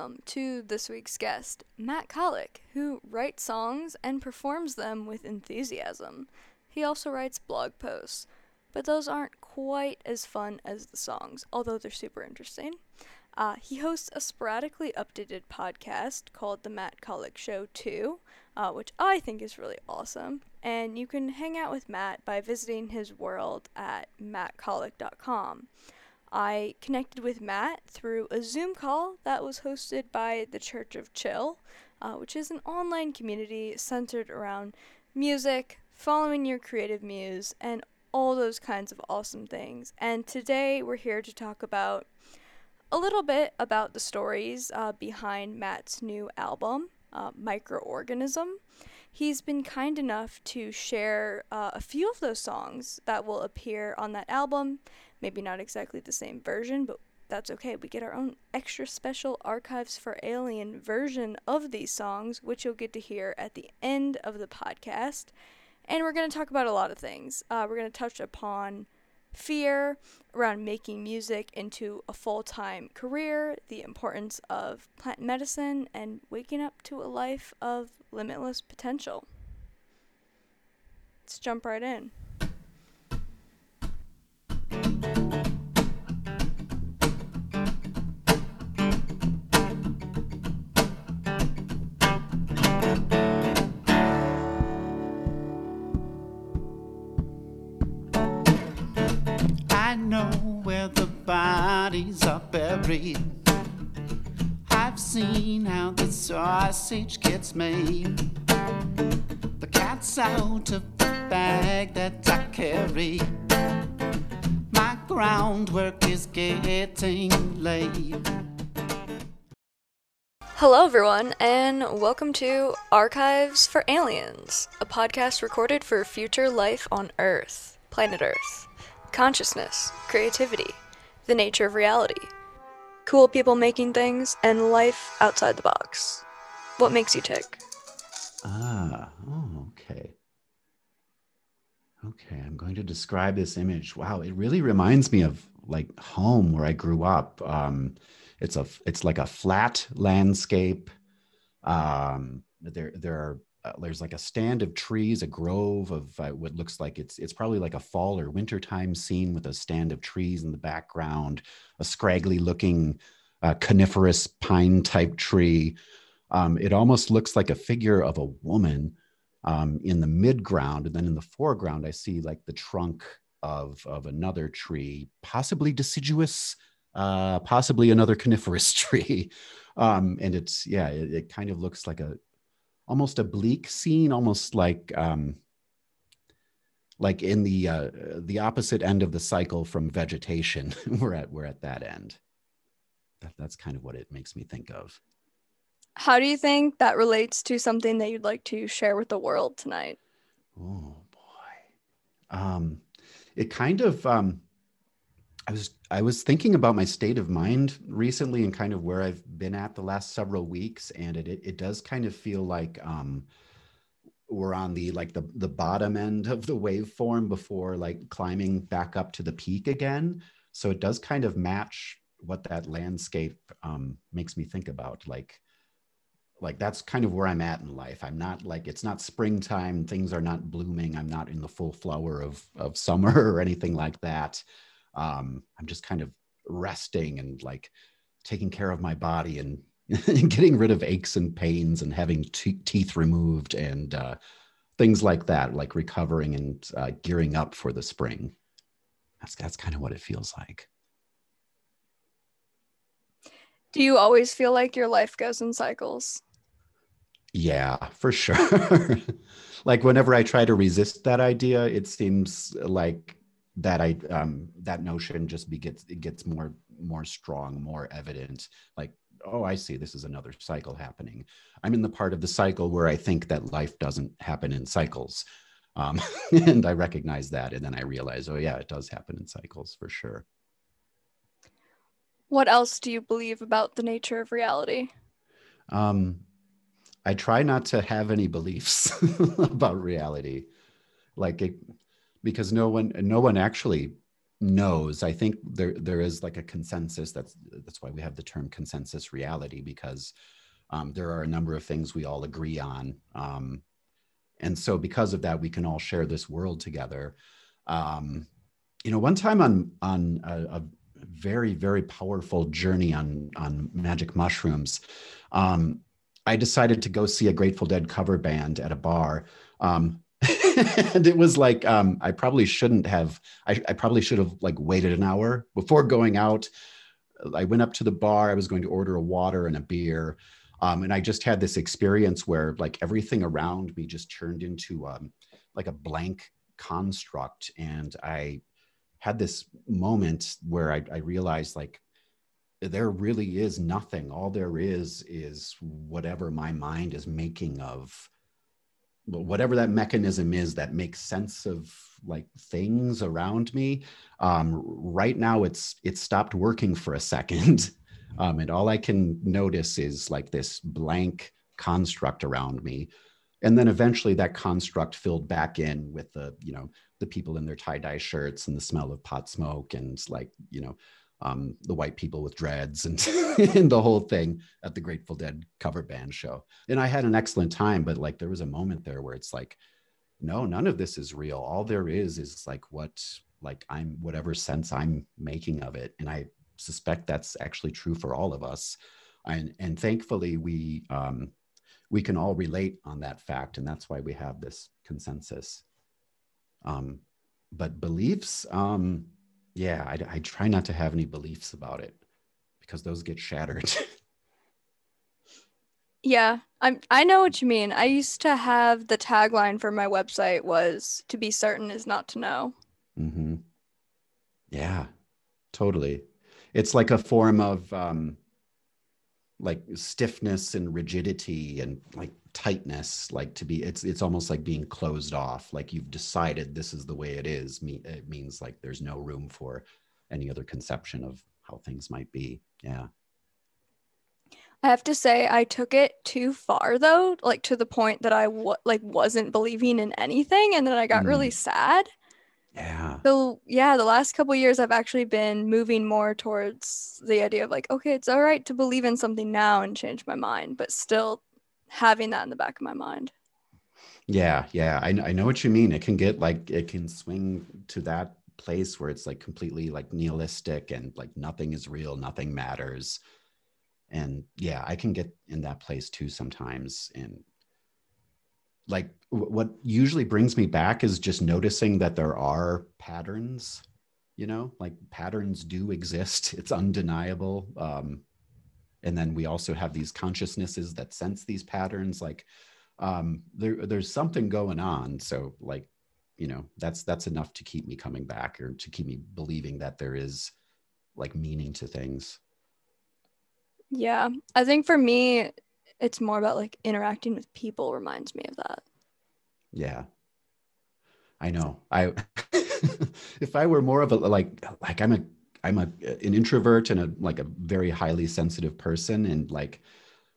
welcome to this week's guest, Matt Kollock, who writes songs and performs them with enthusiasm. He also writes blog posts, but those aren't quite as fun as the songs, although they're super interesting. Uh, he hosts a sporadically updated podcast called The Matt Kollock Show 2, uh, which I think is really awesome. And you can hang out with Matt by visiting his world at mattkollock.com. I connected with Matt through a Zoom call that was hosted by the Church of Chill, uh, which is an online community centered around music, following your creative muse, and all those kinds of awesome things. And today we're here to talk about a little bit about the stories uh, behind Matt's new album, uh, Microorganism. He's been kind enough to share uh, a few of those songs that will appear on that album Maybe not exactly the same version, but that's okay. We get our own extra special Archives for Alien version of these songs, which you'll get to hear at the end of the podcast. And we're going to talk about a lot of things. Uh, we're going to touch upon fear around making music into a full time career, the importance of plant medicine, and waking up to a life of limitless potential. Let's jump right in. Know where the bodies are buried. I've seen how the sausage gets made. The cat's out of the bag that I carry. My groundwork is getting late. Hello, everyone, and welcome to Archives for Aliens, a podcast recorded for future life on Earth, planet Earth, consciousness, creativity, the nature of reality, cool people making things, and life outside the box. What makes you tick? Ah, oh, okay. Okay, I'm going to describe this image. Wow, it really reminds me of like home where I grew up. Um, it's a it's like a flat landscape. Um, there there are uh, there's like a stand of trees, a grove of uh, what looks like it's it's probably like a fall or wintertime scene with a stand of trees in the background, a scraggly looking uh, coniferous pine type tree. Um, it almost looks like a figure of a woman um, in the midground, and then in the foreground, I see like the trunk of of another tree, possibly deciduous, uh, possibly another coniferous tree. Um, and it's yeah, it, it kind of looks like a almost a bleak scene, almost like um, like in the uh, the opposite end of the cycle from vegetation. we're at we're at that end. That, that's kind of what it makes me think of. How do you think that relates to something that you'd like to share with the world tonight? Oh boy, um, it kind of. Um, I was I was thinking about my state of mind recently and kind of where I've been at the last several weeks, and it it, it does kind of feel like um, we're on the like the the bottom end of the waveform before like climbing back up to the peak again. So it does kind of match what that landscape um, makes me think about, like like that's kind of where I'm at in life. I'm not like it's not springtime, things are not blooming. I'm not in the full flower of of summer or anything like that um, i'm just kind of resting and like taking care of my body and, and getting rid of aches and pains and having teeth removed and uh, things like that like recovering and uh, gearing up for the spring. That's that's kind of what it feels like. Do you always feel like your life goes in cycles? Yeah for sure. Like whenever i try to resist that idea it seems like that I um, that notion just be, gets it gets more more strong, more evident. Like, oh, I see, this is another cycle happening. I'm in the part of the cycle where I think that life doesn't happen in cycles, um, and I recognize that, and then I realize, oh yeah, it does happen in cycles for sure. What else do you believe about the nature of reality? Um, I try not to have any beliefs about reality. Like it, because no one no one actually knows. I think there there is like a consensus. That's that's why we have the term consensus reality because um, there are a number of things we all agree on, um, and so because of that, we can all share this world together. Um, you know, one time on on a, a, very very powerful journey on on magic mushrooms, um, I decided to go see a Grateful Dead cover band at a bar. And it was like um, I probably shouldn't have. I, I probably should have like waited an hour before going out. I went up to the bar. I was going to order a water and a beer, um, and I just had this experience where like everything around me just turned into um, like a blank construct, and I had this moment where I, I realized like there really is nothing. All there is is whatever my mind is making of whatever that mechanism is that makes sense of like things around me um, right now it's it's stopped working for a second. Um, and all i can notice is like this blank construct around me. And then eventually that construct filled back in with the you know the people in their tie-dye shirts and the smell of pot smoke and like you know um, the white people with dreads and, and the whole thing at the Grateful Dead cover band show. And I had an excellent time, but like there was a moment there where it's like, no, none of this is real. All there is is like what, like I'm, whatever sense I'm making of it. And I suspect that's actually true for all of us. And, and thankfully we, um, we can all relate on that fact. And that's why we have this consensus. Um, but beliefs, um, yeah, I, I try not to have any beliefs about it because those get shattered. yeah, I'm I know what you mean. I used to have the tagline for my website was to be certain is not to know. Mm-hmm. Yeah, totally. It's like a form of um, like stiffness and rigidity and like tightness like to be it's it's almost like being closed off like you've decided this is the way it is me it means like there's no room for any other conception of how things might be. Yeah. I have to say i took it too far though like to the point that I w- like wasn't believing in anything and then i got mm. really sad. Yeah. So yeah the last couple years i've actually been moving more towards the idea of like okay it's all right to believe in something now and change my mind but still having that in the back of my mind. Yeah, yeah, I, I know what you mean. It can get like it can swing to that place where it's like completely like nihilistic and like nothing is real, nothing matters. And yeah, I can get in that place too sometimes. And like what usually brings me back is just noticing that there are patterns, you know, like patterns do exist. It's undeniable. Um, and then we also have these consciousnesses that sense these patterns like um, there, there's something going on. So like you know that's that's enough to keep me coming back or to keep me believing that there is like meaning to things. Yeah. I think for me it's more about like interacting with people reminds me of that. Yeah. I know. I if i were more of a like like i'm a I'm a an introvert and a like a very highly sensitive person, and like,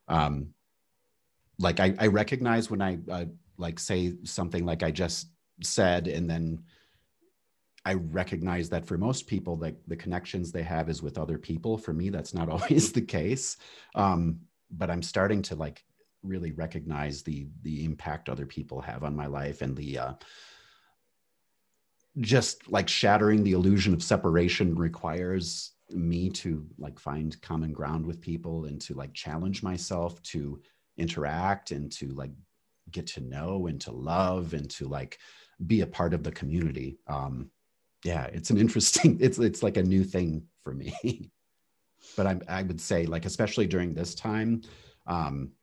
um, like I, I recognize when I uh, like say something like I just said, and then I recognize that for most people, like the connections they have is with other people. For me, that's not always the case, um, but I'm starting to like really recognize the the impact other people have on my life and the uh, just like shattering the illusion of separation requires me to like find common ground with people and to like challenge myself to interact and to like get to know and to love and to like be a part of the community. Um yeah it's an interesting it's it's like a new thing for me. But i i would say like especially during this time um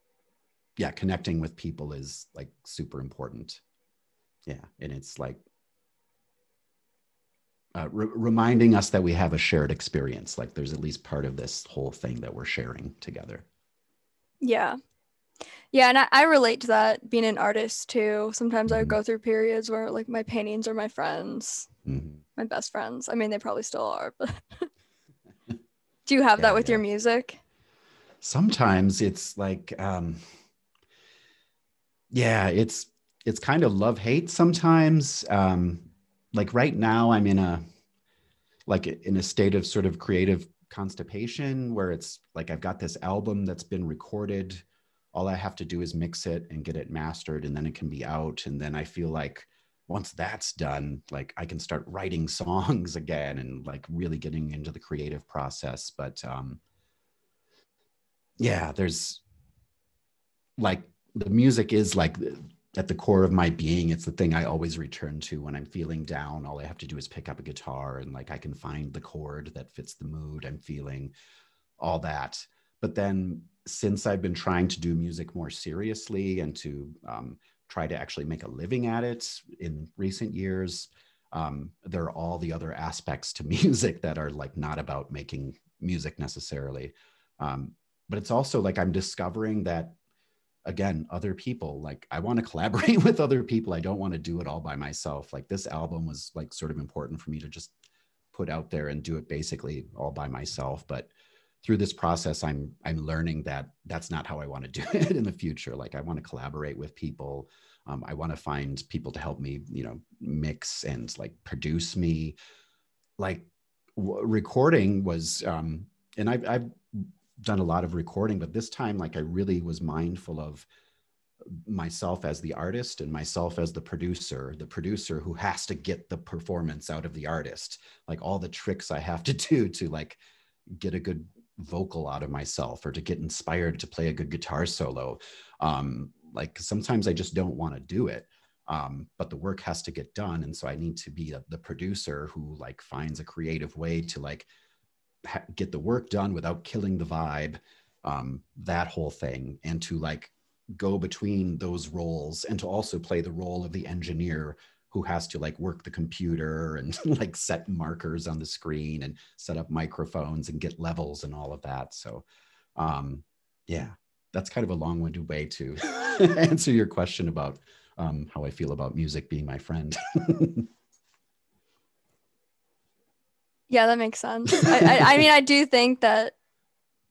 yeah connecting with people is like super important. Yeah and it's like uh, re- reminding us that we have a shared experience like there's at least part of this whole thing that we're sharing together yeah yeah and i, I relate to that being an artist too sometimes mm-hmm. i go through periods where like my paintings are my friends mm-hmm. my best friends i mean they probably still are but do you have yeah, that with yeah. your music sometimes it's like um yeah it's it's kind of love hate sometimes um like right now i'm in a like in a state of sort of creative constipation where it's like I've got this album that's been recorded. All I have to do is mix it and get it mastered, and then it can be out. And then I feel like once that's done, like I can start writing songs again and like really getting into the creative process. But um, yeah, there's like the music is like at the core of my being it's the thing i always return to when i'm feeling down. All i have to do is pick up a guitar and like i can find the chord that fits the mood i'm feeling all that. But then since i've been trying to do music more seriously and to um, try to actually make a living at it in recent years um, there are all the other aspects to music that are like not about making music necessarily. Um, but it's also like i'm discovering that again other people like i want to collaborate with other people i don't want to do it all by myself like this album was like sort of important for me to just put out there and do it basically all by myself but through this process i'm i'm learning that that's not how i want to do it in the future like i want to collaborate with people um, i want to find people to help me you know mix and like produce me. Like w- recording was um and I've, I've done a lot of recording, but this time, like I really was mindful of myself as the artist and myself as the producer, the producer who has to get the performance out of the artist, like all the tricks I have to do to like get a good vocal out of myself or to get inspired to play a good guitar solo. Um, like sometimes I just don't want to do it. Um, but the work has to get done. And so I need to be a, the producer who like finds a creative way to like ha- get the work done without killing the vibe um, that whole thing and to like go between those roles and to also play the role of the engineer who has to like work the computer and like set markers on the screen and set up microphones and get levels and all of that. So um yeah that's kind of a long-winded way to answer your question about um, how i feel about music being my friend Yeah, that makes sense. I, I, I mean, I do think that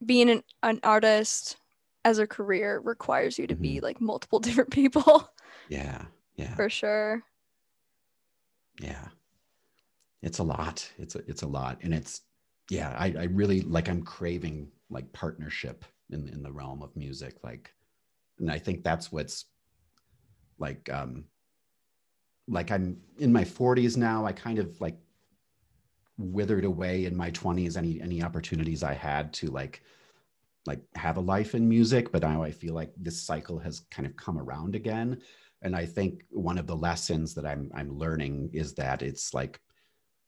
being an, an artist as a career requires you to mm-hmm. be like multiple different people. Yeah, yeah, for sure. Yeah, it's a lot. It's a, it's a lot, and it's yeah. I, I really like. I'm craving like partnership in in the realm of music, like, and I think that's what's like um like I'm in my 40s now. I kind of like withered away in my 20s any any opportunities i had to like like have a life in music but now i feel like this cycle has kind of come around again. And i think one of the lessons that i'm i'm learning is that it's like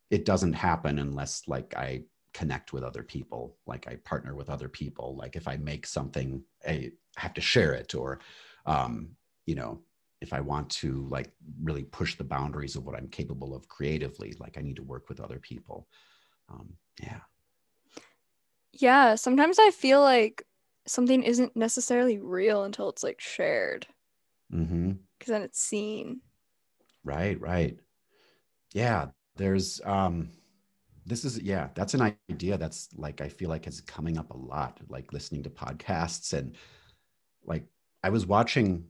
it doesn't happen unless like i connect with other people like i partner with other people. Like if i make something i have to share it or um you know if I want to like really push the boundaries of what I'm capable of creatively, like I need to work with other people. Um, yeah. Yeah. Sometimes I feel like something isn't necessarily real until it's like shared. Mm-hmm. Because then it's seen. Right. Right. Yeah. There's, um, this is, yeah, that's an idea that's like, I feel like is coming up a lot, like listening to podcasts and like I was watching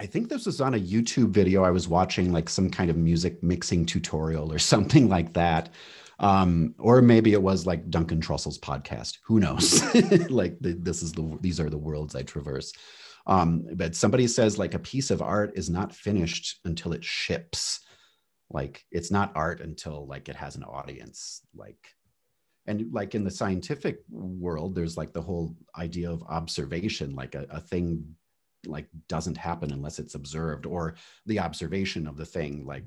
I think this was on a YouTube video. I was watching like some kind of music mixing tutorial or something like that. Um, or maybe it was like Duncan Trussell's podcast. Who knows? like the, this is the these are the worlds I traverse. Um, but somebody says like a piece of art is not finished until it ships. Like it's not art until like it has an audience. Like and like in the scientific world, there's like the whole idea of observation, like a, a thing like doesn't happen unless it's observed or the observation of the thing like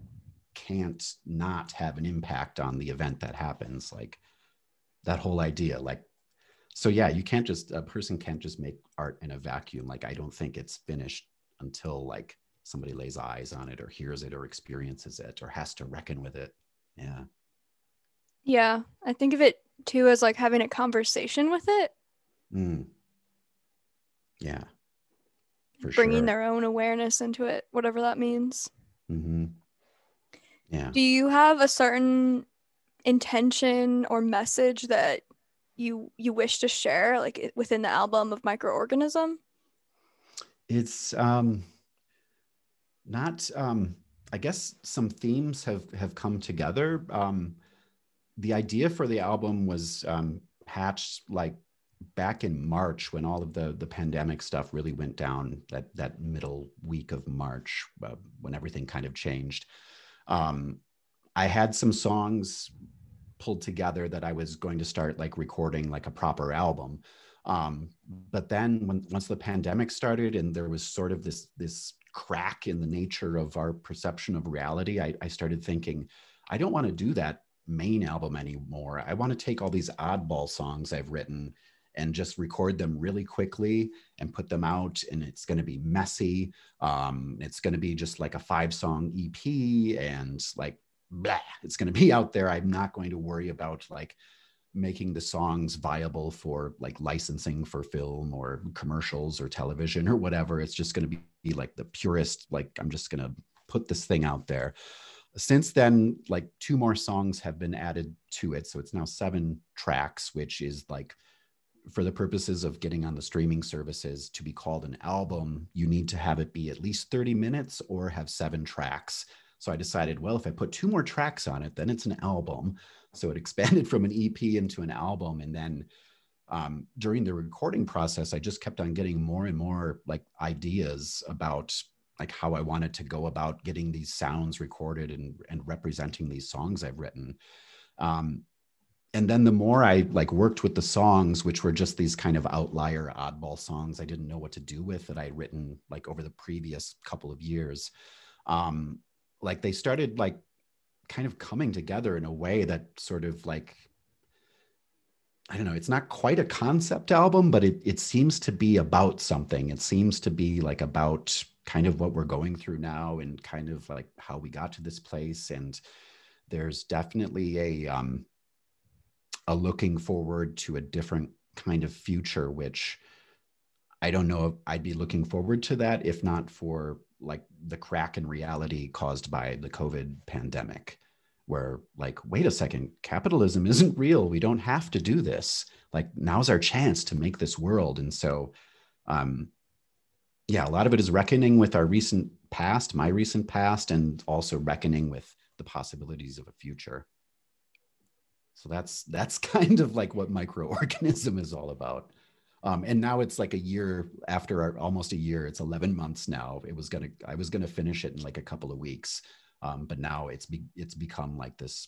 can't not have an impact on the event that happens like that whole idea like so yeah you can't just a person can't just make art in a vacuum like i don't think it's finished until like somebody lays eyes on it or hears it or experiences it or has to reckon with it. Yeah. Yeah i think of it too as like having a conversation with it. Mm. yeah bringing sure. their own awareness into it, whatever that means. Mm-hmm. Yeah. Do you have a certain intention or message that you you wish to share, like within the album of Microorganism? It's um, not. Um, I guess some themes have have come together. Um, the idea for the album was um, hatched like back in March when all of the the pandemic stuff really went down. That that middle week of March uh, when everything kind of changed. Um, I had some songs pulled together that I was going to start like recording like a proper album. Um, but then when once the pandemic started and there was sort of this this crack in the nature of our perception of reality, I, I started thinking, I don't want to do that main album anymore. I want to take all these oddball songs I've written and just record them really quickly and put them out and it's going to be messy. Um, it's going to be just like a five song ep and like blah, it's going to be out there. I'm not going to worry about like making the songs viable for like licensing for film or commercials or television or whatever. It's just going to be like the purest like i'm just going to put this thing out there. Since then like two more songs have been added to it. So it's now seven tracks which is like for the purposes of getting on the streaming services to be called an album you need to have it be at least 30 minutes or have seven tracks. So i decided well if i put two more tracks on it then it's an album. So it expanded from an ep into an album. And then um, during the recording process i just kept on getting more and more like ideas about like how I wanted to go about getting these sounds recorded and and representing these songs I've written. Um, and then the more I like worked with the songs, which were just these kind of outlier oddball songs I didn't know what to do with that I had written like over the previous couple of years, um, like they started like kind of coming together in a way that sort of like I don't know, it's not quite a concept album, but it it seems to be about something. It seems to be like about kind of what we're going through now and kind of like how we got to this place and there's definitely a um a looking forward to a different kind of future which i don't know if i'd be looking forward to that if not for like the crack in reality caused by the covid pandemic where like wait a second capitalism isn't real. We don't have to do this. Like now's our chance to make this world. And so um yeah, a lot of it is reckoning with our recent past, my recent past, and also reckoning with the possibilities of a future. So that's that's kind of like what microorganism is all about. Um, and now it's like a year after our, almost a year. It's 11 months now. It was gonna I was gonna finish it in like a couple of weeks, um, but now it's be, it's become like this.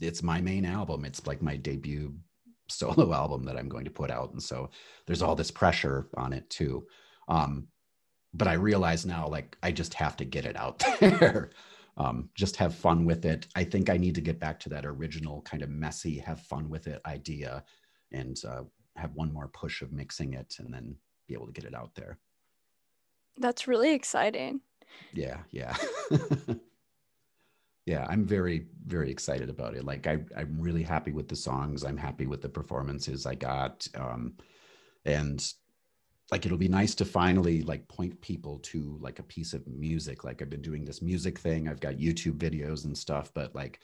It's my main album. It's like my debut solo album that I'm going to put out, and so there's all this pressure on it too. Um, but I realize now, like, I just have to get it out there. Um, just have fun with it. I think I need to get back to that original kind of messy, have fun with it idea and uh, have one more push of mixing it and then be able to get it out there. That's really exciting. Yeah, yeah. yeah, I'm very, very excited about it. Like, I, I'm really happy with the songs. I'm happy with the performances I got. Um, and like it'll be nice to finally like point people to like a piece of music. Like i've been doing this music thing. I've got youtube videos and stuff but like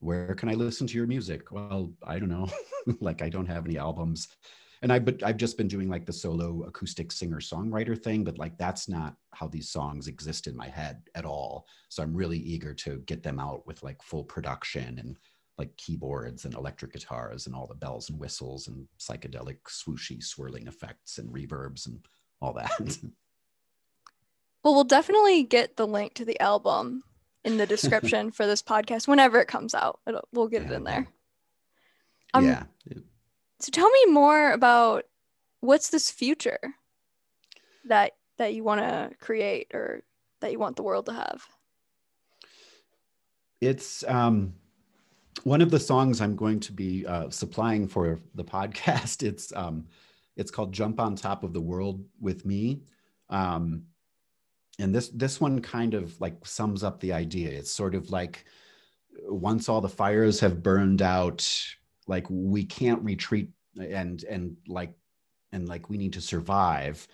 where can i listen to your music? Well i don't know. Like i don't have any albums. And i've i've just been doing like the solo acoustic singer songwriter thing but like that's not how these songs exist in my head at all. So i'm really eager to get them out with like full production and like keyboards and electric guitars and all the bells and whistles and psychedelic swooshy swirling effects and reverbs and all that. well, we'll definitely get the link to the album in the description for this podcast whenever it comes out. It'll, we'll get yeah. it in there. Um, yeah. So tell me more about what's this future that that you want to create or that you want the world to have. It's um one of the songs I'm going to be uh, supplying for the podcast. It's um, it's called "Jump on Top of the World with Me," um, and this this one kind of like sums up the idea. It's sort of like once all the fires have burned out, like we can't retreat, and and like and like we need to survive.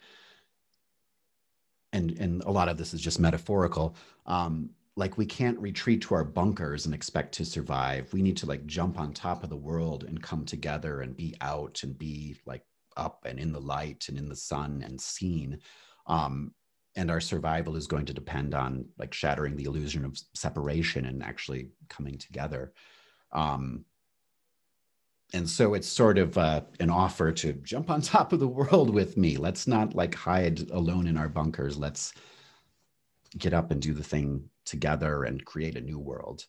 And and a lot of this is just metaphorical. Um, like we can't retreat to our bunkers and expect to survive we need to like jump on top of the world and come together and be out and be like up and in the light and in the sun and seen um, and our survival is going to depend on like shattering the illusion of separation and actually coming together um, and so it's sort of uh, an offer to jump on top of the world with me. Let's not like hide alone in our bunkers. Let's get up and do the thing together and create a new world.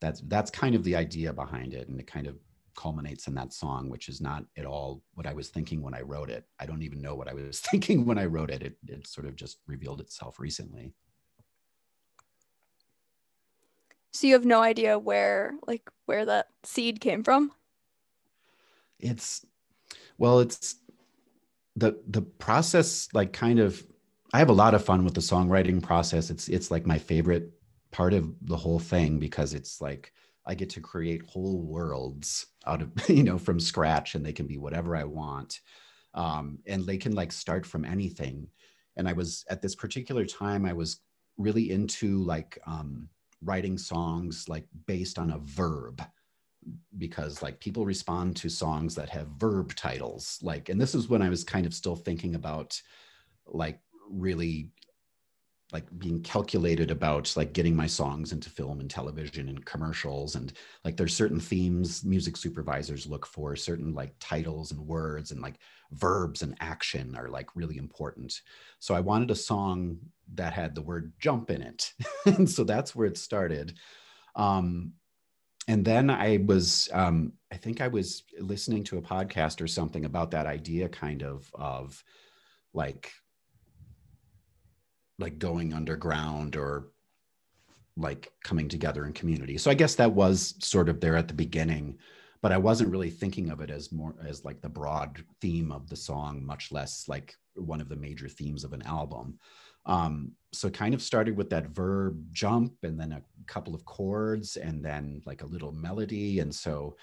That's that's kind of the idea behind it, and it kind of culminates in that song, which is not at all what I was thinking when I wrote it. I don't even know what I was thinking when I wrote it. It, it sort of just revealed itself recently. So you have no idea where like where that seed came from? It's well, it's the the process like kind of I have a lot of fun with the songwriting process. It's it's like my favorite part of the whole thing because it's like I get to create whole worlds out of you know from scratch and they can be whatever I want. Um, and they can like start from anything. And I was at this particular time, I was really into like um, writing songs like based on a verb because like people respond to songs that have verb titles like and this is when i was kind of still thinking about like really like being calculated about like getting my songs into film and television and commercials. And like there's certain themes music supervisors look for certain like titles and words and like verbs and action are like really important. So i wanted a song that had the word jump in it. And so that's where it started. Um and then i was um i think i was listening to a podcast or something about that idea kind of of like like going underground or like coming together in community. So I guess that was sort of there at the beginning, but I wasn't really thinking of it as more as like the broad theme of the song, much less like one of the major themes of an album. Um, so kind of started with that verb jump and then a couple of chords and then like a little melody. And so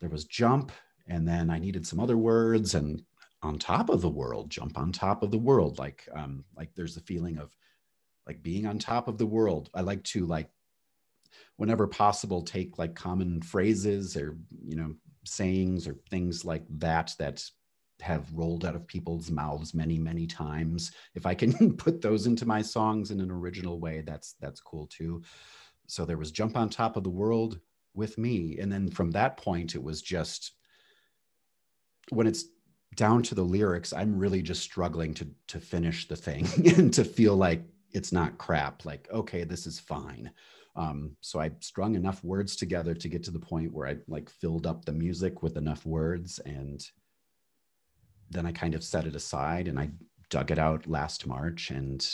there was jump and then I needed some other words and on top of the world jump on top of the world. Like um like there's a feeling of like being on top of the world. I like to like whenever possible take like common phrases or you know sayings or things like that that have rolled out of people's mouths many many times. If i can put those into my songs in an original way that's that's cool too. So there was jump on top of the world with me. And then from that point it was just when it's down to the lyrics, I'm really just struggling to to finish the thing and to feel like it's not crap. Like, okay, this is fine. Um, so I strung enough words together to get to the point where I like filled up the music with enough words, and then I kind of set it aside and I dug it out last March, and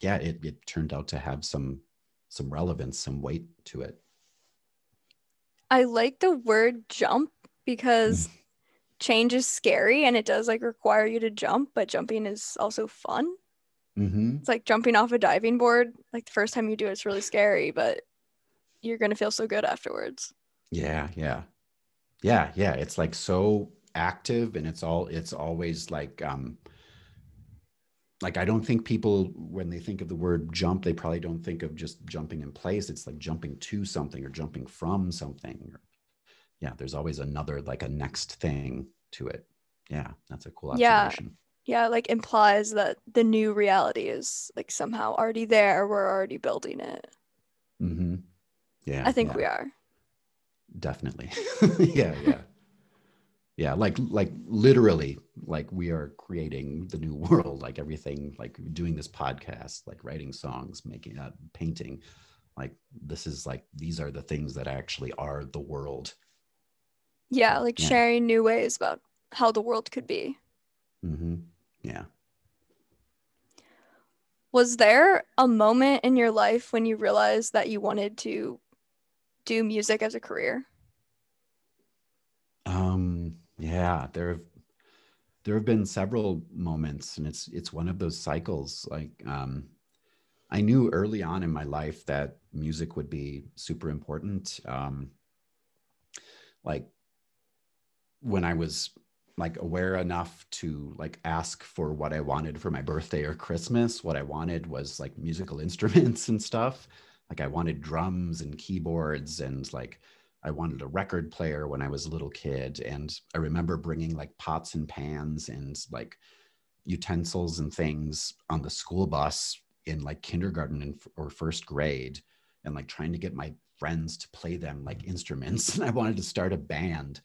yeah, it it turned out to have some some relevance, some weight to it. I like the word jump because change is scary and it does like require you to jump, but jumping is also fun. Mm-hmm. It's like jumping off a diving board. Like the first time you do it, it's really scary, but you're gonna feel so good afterwards. Yeah, yeah, yeah, yeah. It's like so active, and it's all. It's always like, um, like I don't think people when they think of the word jump, they probably don't think of just jumping in place. It's like jumping to something or jumping from something. Or, yeah, there's always another like a next thing to it. Yeah, that's a cool observation. Yeah. Yeah, like implies that the new reality is like somehow already there. We're already building it. Mm-hmm. Yeah. I think yeah. we are. Definitely. yeah, yeah. Yeah, like like literally, like we are creating the new world, like everything, like doing this podcast, like writing songs, making uh, painting, like this is like these are the things that actually are the world yeah, like Yeah. sharing new ways about how the world could be. hmm Yeah. Was there a moment in your life when you realized that you wanted to do music as a career? Um, yeah, there have there have been several moments, and it's it's one of those cycles. Like, um, I knew early on in my life that music would be super important. Um, like when I was like aware enough to like ask for what I wanted for my birthday or Christmas, what I wanted was like musical instruments and stuff. Like I wanted drums and keyboards and like I wanted a record player when I was a little kid. And I remember bringing like pots and pans and like utensils and things on the school bus in like kindergarten and, or first grade and like trying to get my friends to play them like instruments. And I wanted to start a band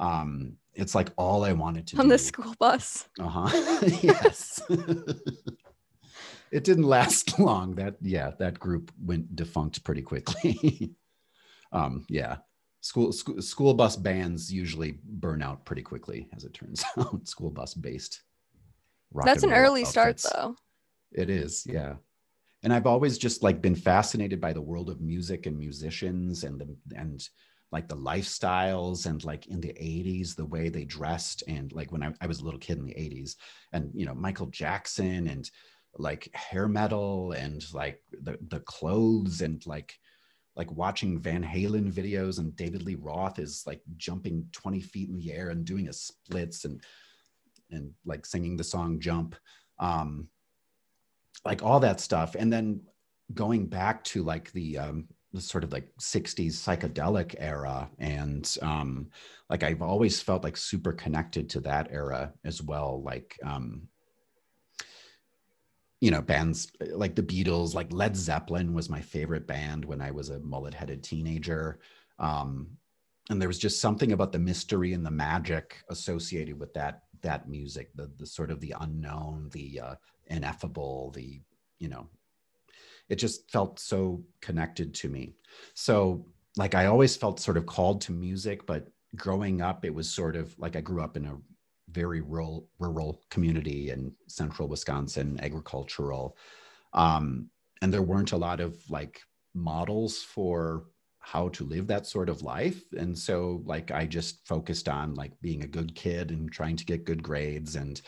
Um, it's like all I wanted to on do. the school bus. Uh huh. yes. it didn't last long. That yeah, that group went defunct pretty quickly. um, yeah, school, school school bus bands usually burn out pretty quickly, as it turns out. school bus based. rock That's an early start, though. It is, yeah. And I've always just like been fascinated by the world of music and musicians and the and like the lifestyles and like in the 80s the way they dressed and like when I, I was a little kid in the 80s and you know Michael Jackson and like hair metal and like the the clothes and like like watching Van Halen videos and David Lee Roth is like jumping 20 feet in the air and doing a splits and and like singing the song Jump. Um, like all that stuff and then going back to like the um sort of like 60s psychedelic era and um like i've always felt like super connected to that era as well like um you know bands like the beatles like led zeppelin was my favorite band when i was a mullet headed teenager um and there was just something about the mystery and the magic associated with that that music the the sort of the unknown the uh ineffable the you know it just felt so connected to me. So like i always felt sort of called to music but growing up it was sort of like i grew up in a very rural rural community in central wisconsin agricultural. Um, and there weren't a lot of like models for how to live that sort of life. And so like i just focused on like being a good kid and trying to get good grades and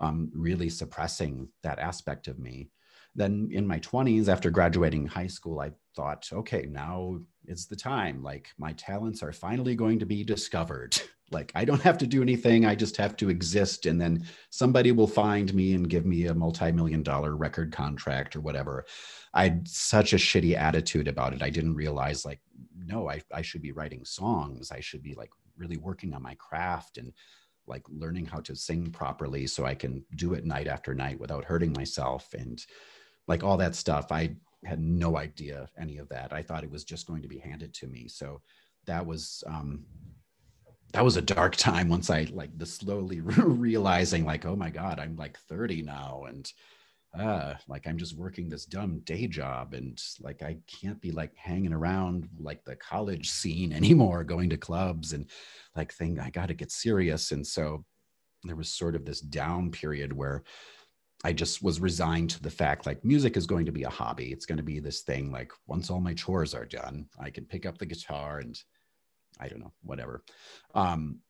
um, really suppressing that aspect of me then in my 20s after graduating high school i thought okay now is the time. Like my talents are finally going to be discovered. Like i don't have to do anything. I just have to exist. And then somebody will find me and give me a multi-million dollar record contract or whatever. I had such a shitty attitude about it. I didn't realize like no I, I should be writing songs. I should be like really working on my craft and like learning how to sing properly so i can do it night after night without hurting myself. And like all that stuff i had no idea any of that. I thought it was just going to be handed to me. So that was um that was a dark time once i like the slowly realizing like oh my god i'm like 30 now and uh like i'm just working this dumb day job and like i can't be like hanging around like the college scene anymore going to clubs and like thing i got to get serious. And so there was sort of this down period where I just was resigned to the fact like music is going to be a hobby. It's going to be this thing like once all my chores are done, I can pick up the guitar and I don't know, whatever. Um,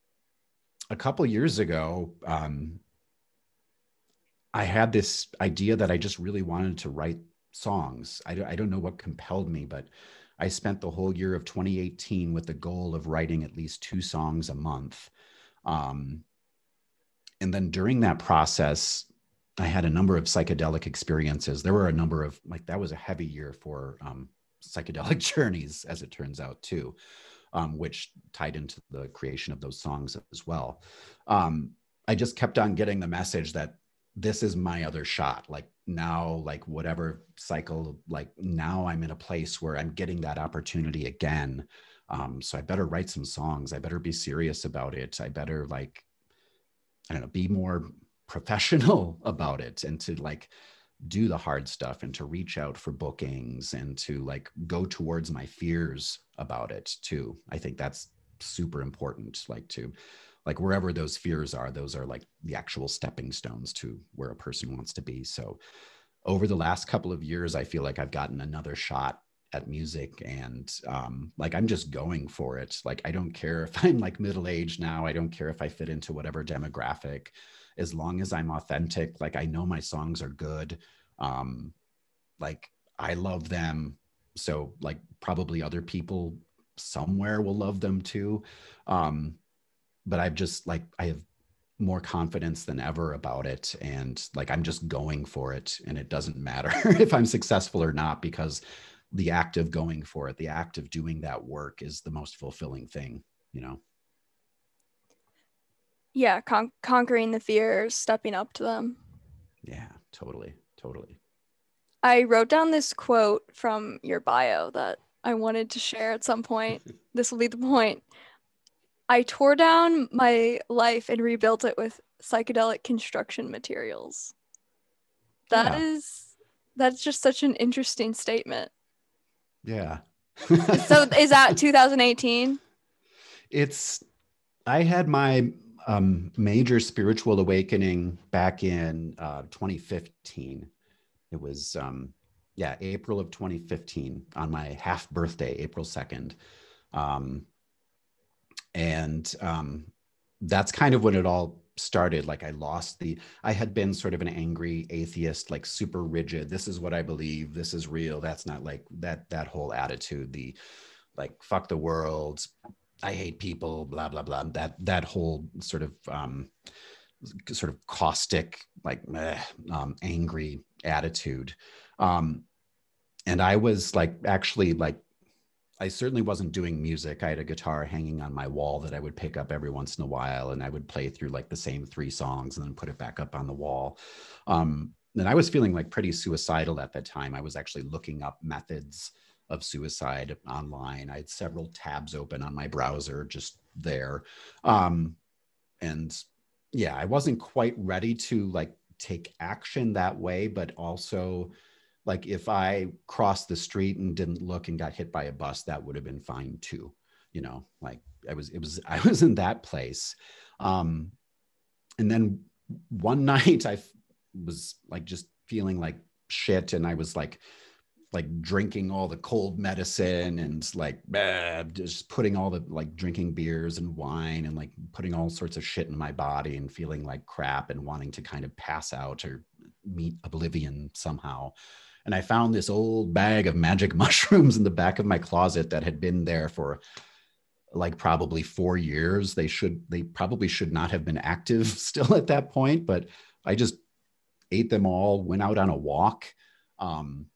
a couple years ago, um, I had this idea that I just really wanted to write songs. I, I don't know what compelled me, but I spent the whole year of 2018 with the goal of writing at least two songs a month. Um, and then during that process, I had a number of psychedelic experiences. There were a number of like that was a heavy year for um, psychedelic journeys, as it turns out too, um, which tied into the creation of those songs as well. Um, I just kept on getting the message that this is my other shot. Like now, like whatever cycle, like now I'm in a place where I'm getting that opportunity again. Um, so I better write some songs. I better be serious about it. I better like I don't know, be more professional about it and to like do the hard stuff and to reach out for bookings and to like go towards my fears about it too. I think that's super important. Like to like wherever those fears are, those are like the actual stepping stones to where a person wants to be. So over the last couple of years, I feel like I've gotten another shot at music and um, like i'm just going for it like i don't care if i'm like middle aged now i don't care if i fit into whatever demographic as long as i'm authentic like i know my songs are good um, like i love them. So like probably other people somewhere will love them too. Um, but i've just like i have more confidence than ever about it. And like i'm just going for it. And it doesn't matter if i'm successful or not because the act of going for it, the act of doing that work is the most fulfilling thing, you know? Yeah, con- conquering the fears, stepping up to them. Yeah, totally. Totally. I wrote down this quote from your bio that I wanted to share at some point. this will be the point. I tore down my life and rebuilt it with psychedelic construction materials. That Yeah. is that's just such an interesting statement. Yeah. So is that 2018? it's i had my um, major spiritual awakening back in uh, 2015 it was um, yeah april of 2015 on my half birthday april 2nd um, and um, that's kind of when it all started. Like i lost the i had been sort of an angry atheist like super rigid. This is what i believe. This is real. That's not like that that whole attitude the like fuck the world i hate people blah blah blah that that whole sort of um sort of caustic like meh, um, angry attitude um and i was like actually like I certainly wasn't doing music. I had a guitar hanging on my wall that I would pick up every once in a while, and I would play through like the same three songs and then put it back up on the wall. Um, and I was feeling like pretty suicidal at that time. I was actually looking up methods of suicide online. I had several tabs open on my browser just there. Um, and yeah, I wasn't quite ready to like take action that way, but also like if I crossed the street and didn't look and got hit by a bus, that would have been fine too. You know, like I was, it was, I was in that place. Um, and then one night I was like just feeling like shit, and I was like, like drinking all the cold medicine and like bah, just putting all the like drinking beers and wine and like putting all sorts of shit in my body and feeling like crap and wanting to kind of pass out or meet oblivion somehow and I found this old bag of magic mushrooms in the back of my closet that had been there for like probably four years. They should, they probably should not have been active still at that point, but I just ate them all, went out on a walk. Um,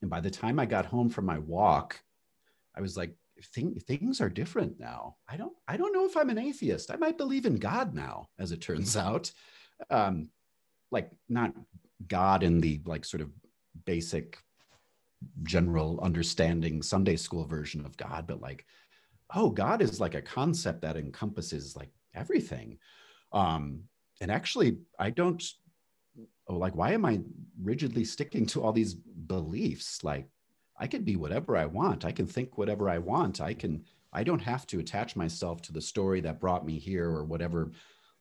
and by the time I got home from my walk, I was like, Thing, things are different now. I don't, I don't know if I'm an atheist. I might believe in God now, as it turns out. Um, like not God in the like sort of basic general understanding Sunday school version of God, but like, oh, God is like a concept that encompasses like everything. Um, and actually, I don't, oh, like, why am I rigidly sticking to all these beliefs? Like, I could be whatever I want. I can think whatever I want. I can, I don't have to attach myself to the story that brought me here or whatever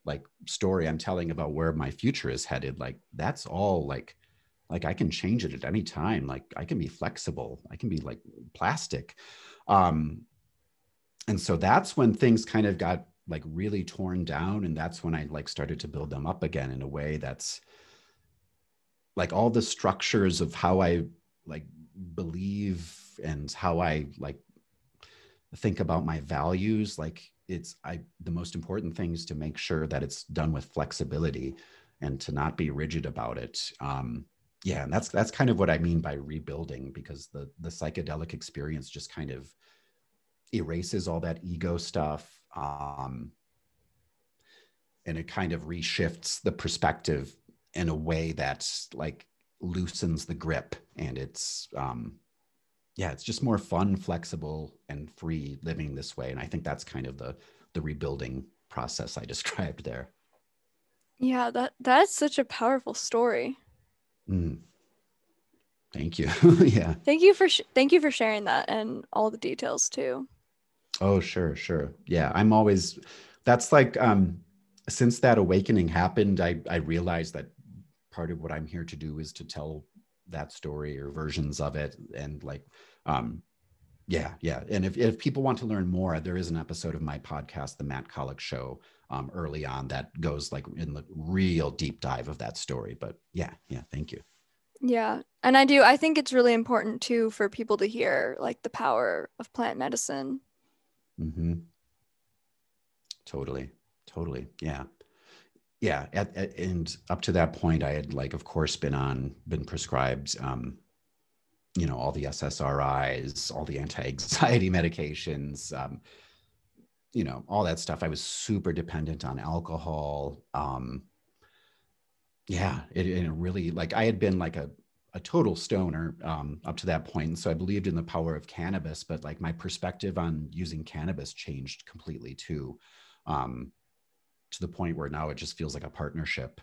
like story I'm telling about where my future is headed. Like, that's all like, like I can change it at any time. Like I can be flexible. I can be like plastic. Um, and so that's when things kind of got like really torn down. And that's when I like started to build them up again in a way that's like all the structures of how I like believe and how I like think about my values. Like it's I the most important thing is to make sure that it's done with flexibility and to not be rigid about it. Um, yeah and that's that's kind of what i mean by rebuilding because the the psychedelic experience just kind of erases all that ego stuff um and it kind of reshifts the perspective in a way that's like loosens the grip and it's um yeah it's just more fun flexible and free living this way and i think that's kind of the the rebuilding process i described there Yeah, that that's such a powerful story. Mm. Thank you. yeah. Thank you for sh- thank you for sharing that and all the details too. Oh, sure, sure. Yeah, I'm always that's like um since that awakening happened, I I realized that part of what I'm here to do is to tell that story or versions of it and like um yeah, yeah. And if, if people want to learn more, there is an episode of my podcast, The Matt Collick Show, um, early on that goes like in the real deep dive of that story. But yeah, yeah, thank you. Yeah. And I do I think it's really important too for people to hear like the power of plant medicine. Mm-hmm. Totally. Totally. Yeah. Yeah. At, at, and up to that point, I had like, of course, been on, been prescribed, um, you know, all the SSRIs, all the anti-anxiety medications, um, you know, all that stuff. I was super dependent on alcohol. Um, yeah, it, it really like I had been like a a total stoner um, up to that point. And so I believed in the power of cannabis, but like my perspective on using cannabis changed completely too, um, to the point where now it just feels like a partnership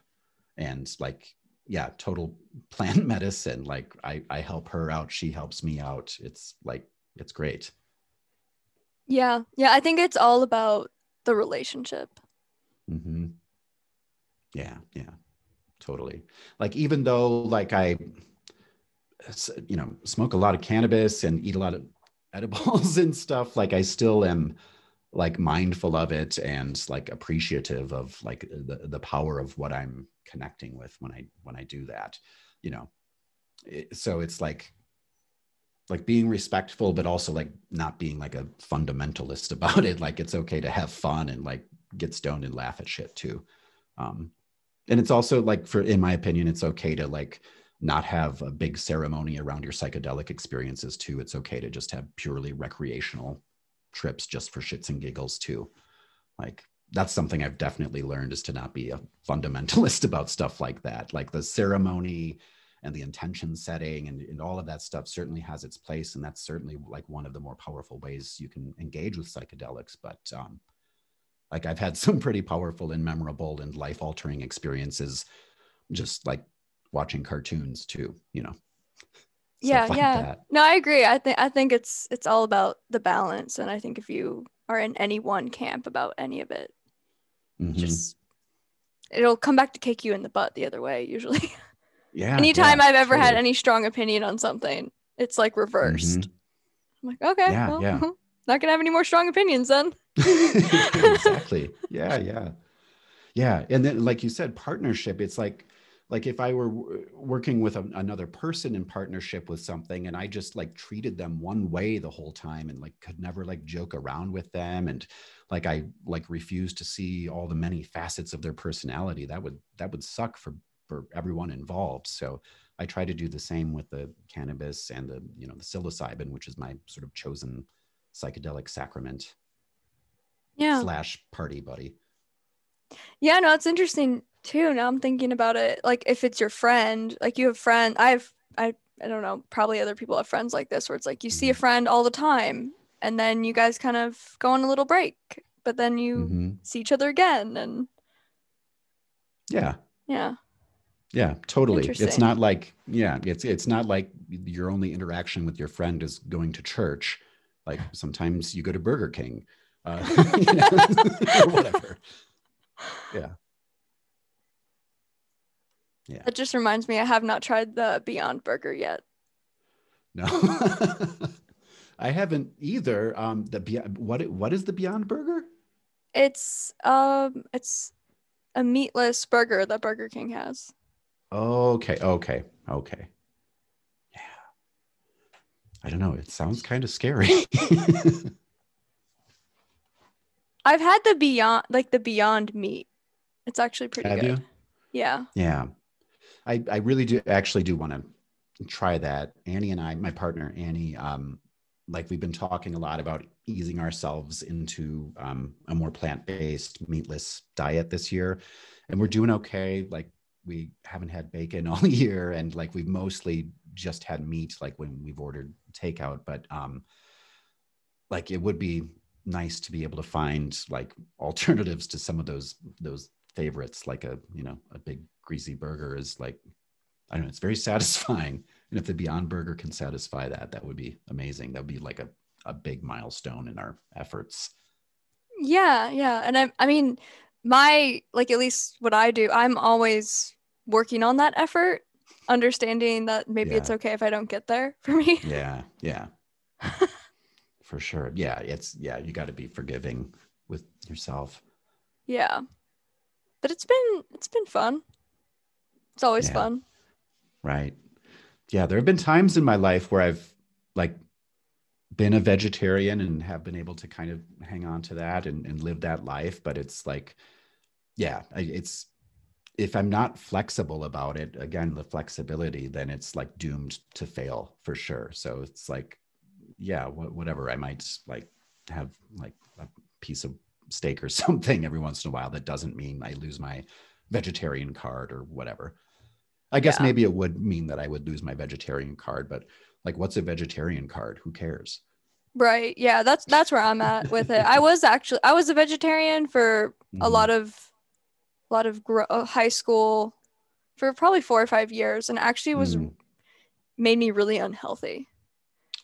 and like, yeah, total plant medicine. Like I, I help her out. She helps me out. It's like, it's great. Yeah. Yeah. I think it's all about the relationship. Mm-hmm. Yeah. Yeah. Totally. Like, even though like I, you know smoke a lot of cannabis and eat a lot of edibles and stuff like i still am like mindful of it and like appreciative of like the, the power of what i'm connecting with when i when i do that you know? It, so it's like like being respectful but also like not being like a fundamentalist about it. Like it's okay to have fun and like get stoned and laugh at shit too. Um and it's also like for in my opinion it's okay to like not have a big ceremony around your psychedelic experiences too. It's okay to just have purely recreational trips just for shits and giggles too. Like that's something I've definitely learned is to not be a fundamentalist about stuff like that. Like the ceremony and the intention setting and, and all of that stuff certainly has its place. And that's certainly like one of the more powerful ways you can engage with psychedelics. But um, like I've had some pretty powerful and memorable and life altering experiences just like watching cartoons too, you know. Yeah, like yeah. That. No, I agree. I think I think it's it's all about the balance and I think if you are in any one camp about any of it, mm-hmm. just it'll come back to kick you in the butt the other way usually. Yeah. Anytime yeah, I've ever totally. had any strong opinion on something, it's like reversed. Mm-hmm. I'm like, okay, yeah, well, yeah. not gonna have any more strong opinions then. exactly. Yeah, yeah. Yeah. And then like you said, partnership, it's like like if i were working with a, another person in partnership with something and i just like treated them one way the whole time and like could never like joke around with them and like i like refused to see all the many facets of their personality that would that would suck for for everyone involved. So i try to do the same with the cannabis and the you know the psilocybin which is my sort of chosen psychedelic sacrament yeah. slash party buddy. Yeah no it's interesting too. Now I'm thinking about it. Like if it's your friend, like you have friend, I have I I don't know, probably other people have friends like this where it's like you see a mm-hmm. friend all the time and then you guys kind of go on a little break, but then you mm-hmm. see each other again and Yeah. Yeah. Yeah, totally. It's not like yeah, it's it's not like your only interaction with your friend is going to church. Like sometimes you go to Burger King, uh, you know, whatever. Yeah. Yeah. That just reminds me, I have not tried the Beyond Burger yet. No, I haven't either. Um, the Beyond, what what is the Beyond Burger? It's um, it's a meatless burger that Burger King has. Okay, okay, okay. Yeah. I don't know. It sounds kind of scary. I've had the Beyond, like the Beyond Meat. It's actually pretty have good. You? Yeah. Yeah. I, I really do actually do want to try that. Annie and I, my partner Annie, um, like we've been talking a lot about easing ourselves into um, a more plant-based, meatless diet this year, and we're doing okay. Like we haven't had bacon all year, and like we've mostly just had meat, like when we've ordered takeout. But um, like it would be nice to be able to find like alternatives to some of those those favorites, like a you know a big greasy burger is like I don't know, it's very satisfying. And if the Beyond Burger can satisfy that, that would be amazing. That would be like a, a big milestone in our efforts. Yeah, yeah. And I I mean, my like at least what I do, I'm always working on that effort, understanding that maybe yeah. it's okay if I don't get there for me. Yeah, yeah. for sure. Yeah, it's yeah, you got to be forgiving with yourself. Yeah. But it's been it's been fun. It's always yeah. fun. Right. Yeah. There have been times in my life where I've like been a vegetarian and have been able to kind of hang on to that and, and live that life. But it's like, yeah, it's, if I'm not flexible about it, again, the flexibility, then it's like doomed to fail for sure. So it's like, yeah, wh- whatever. I might like have like a piece of steak or something every once in a while. That doesn't mean I lose my vegetarian card or whatever. I guess Yeah. maybe it would mean that I would lose my vegetarian card, but like, what's a vegetarian card? Who cares? Right. Yeah, that's that's where I'm at with it. I was actually I was a vegetarian for a Mhm. lot of a lot of gro- uh, high school for probably 4 or 5 years and actually was Mm, made me really unhealthy.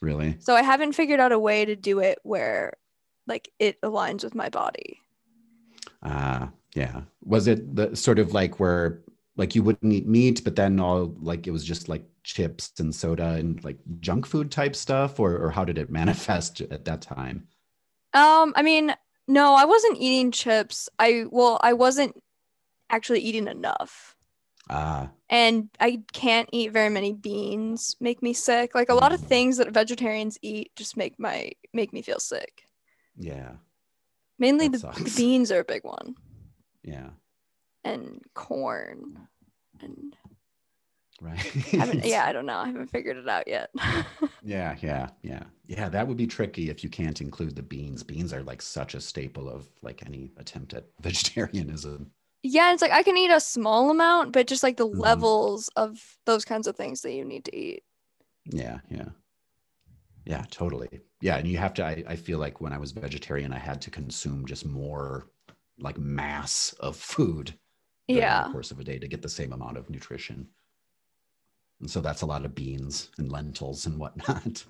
really? So I haven't figured out a way to do it where like it aligns with my body. Ah, yeah. Was it the sort of like where like you wouldn't eat meat, but then all like it was just like chips and soda and like junk food type stuff, or or how did it manifest at that time? Um I mean, no, I wasn't eating chips. I well, I wasn't actually eating enough. Ah, and I can't eat very many beans make me sick. Like a lot of Mm. things that vegetarians eat just make my make me feel sick. yeah, Mainly the, the beans are a big one yeah, and corn and right. yeah, I don't know. I haven't figured it out yet. Yeah, yeah, yeah. Yeah, that would be tricky if you can't include the beans. Beans are like such a staple of like any attempt at vegetarianism. yeah, it's like I can eat a small amount, but just like the Mhm. levels of those kinds of things that you need to eat. Yeah, yeah. Yeah, totally. Yeah, and you have to I, I feel like when I was vegetarian, I had to consume just more like mass of food Yeah. the course of a day to get the same amount of nutrition. And so that's a lot of beans and lentils and whatnot.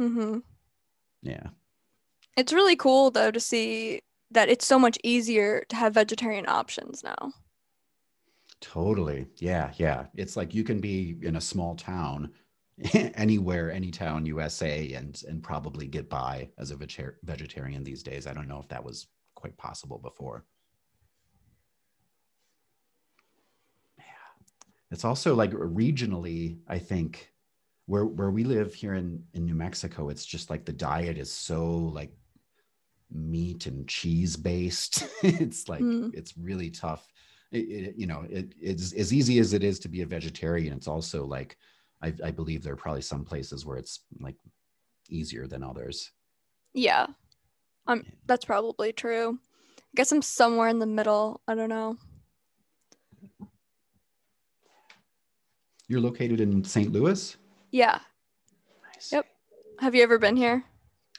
Mm-hmm. Yeah. It's really cool though to see that it's so much easier to have vegetarian options now. Totally. Yeah. Yeah. It's like you can be in a small town, anywhere, any town, USA, and and probably get by as a vegetarian these days. I don't know if that was quite possible before. It's also like regionally, I think, where where we live here in in New Mexico, it's just like the diet is so like meat and cheese based. it's like Mm. it's really tough it, it, you know it, it's as easy as it is to be a vegetarian it's also like I, I believe there are probably some places where it's like easier than others Yeah. Um that's probably true. I guess I'm somewhere in the middle. I don't know. You're located in st louis Yeah. nice. Yep. Have you ever been here?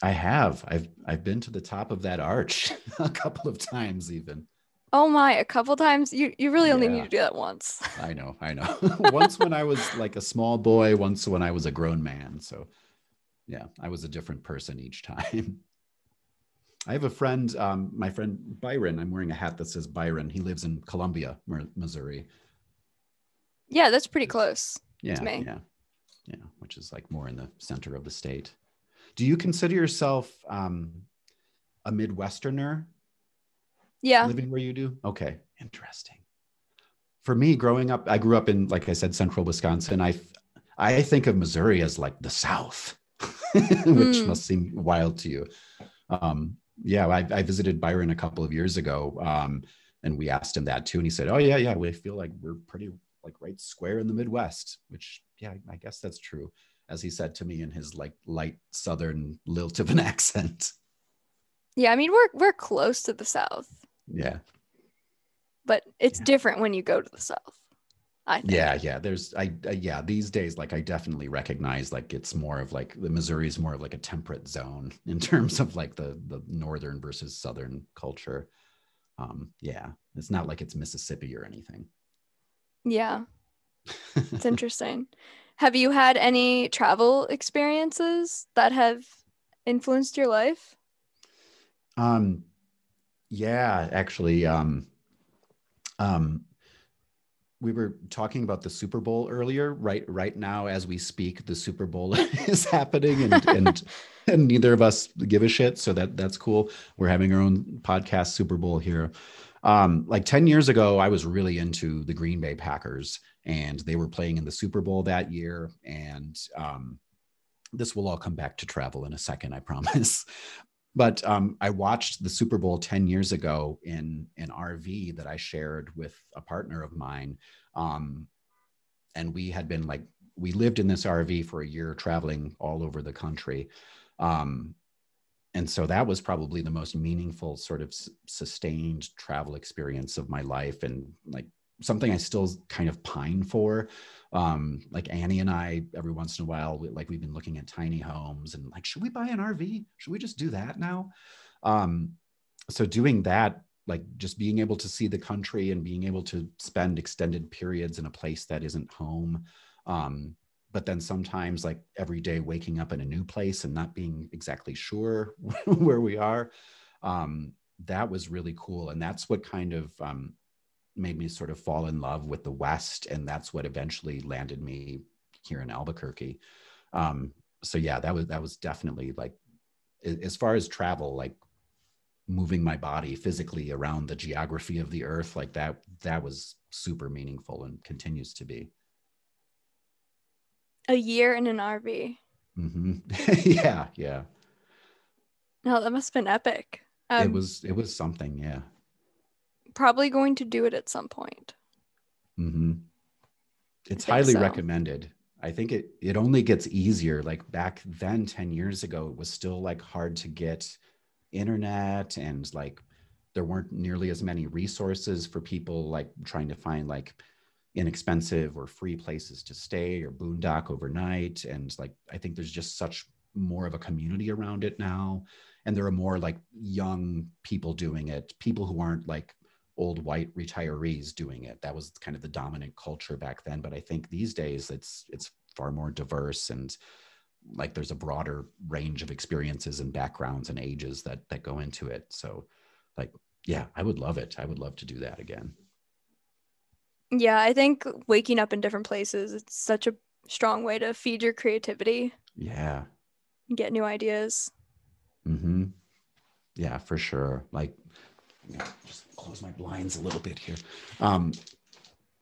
i have i've i've been to the top of that arch a couple of times even Oh my, a couple times. You you really only need to do that once. i know i know once when i was like a small boy once when i was a grown man so yeah i was a different person each time i have a friend um, my friend byron i'm wearing a hat that says byron he lives in columbia missouri Yeah, that's pretty close. yeah me. yeah yeah which is like more in the center of the state do you consider yourself um, a midwesterner Yeah. living where you do okay interesting for me growing up i grew up in like i said central wisconsin i i think of missouri as like the south which Mm. must seem wild to you um yeah I, I visited byron a couple of years ago um and we asked him that too and he said oh yeah yeah we feel like we're pretty like right square in the midwest which yeah i guess that's true as he said to me in his like light southern lilt of an accent Yeah, I mean we're we're close to the south, yeah but it's Yeah. different when you go to the south. I think. Yeah, yeah. There's, I, uh, yeah. These days, like, I definitely recognize, like, it's more of like the Missouri is more of like a temperate zone in terms of like the the northern versus southern culture. Um, yeah, it's not like it's Mississippi or anything. Yeah. It's interesting. Have you had any travel experiences that have influenced your life? Um, yeah, actually, um, um, we were talking about the Super Bowl earlier. Right, right now, as we speak, the Super Bowl is happening, and and and neither of us give a shit. So that that's cool. We're having our own podcast Super Bowl here. Um, like 10 years ago, I was really into the Green Bay Packers and they were playing in the Super Bowl that year. And um, this will all come back to travel in a second, I promise. But um, I watched the Super Bowl 10 years ago in an RV that I shared with a partner of mine. Um, and we had been like, we lived in this RV for a year, traveling all over the country. Um, and so that was probably the most meaningful sort of sustained travel experience of my life and like something I still kind of pine for. Um, like Annie and I, every once in a while, we, like we've been looking at tiny homes and like, should we buy an RV? Should we just do that now? Um, so doing that, like just being able to see the country and being able to spend extended periods in a place that isn't home. Um, but then sometimes like every day waking up in a new place and not being exactly sure where we are um, that was really cool. And that's what kind of um, made me sort of fall in love with the west. And that's what eventually landed me here in albuquerque. Um, so yeah that was that was definitely like as far as travel like moving my body physically around the geography of the earth like that that was super meaningful and continues to be a year in an RV. Mm-hmm. yeah, yeah. No, that must have been epic. Um, it was. It was something. Yeah. Probably going to do it at some point. Mm-hmm. It's highly so. recommended. I think it it only gets easier. Like back then, ten years ago, it was still like hard to get internet and like there weren't nearly as many resources for people like trying to find like inexpensive or free places to stay or boondock overnight. And like i think there's just such more of a community around it now. And there are more like young people doing it people who aren't like old white retirees doing it. That was kind of the dominant culture back then. But i think these days it's it's far more diverse and like there's a broader range of experiences and backgrounds and ages that that go into it. So like yeah i would love it. I would love to do that again yeah, I think waking up in different places it's such a strong way to feed your creativity. Yeah. Get new ideas. Mm-hmm. Yeah, for sure. Like just close my blinds a little bit here. Um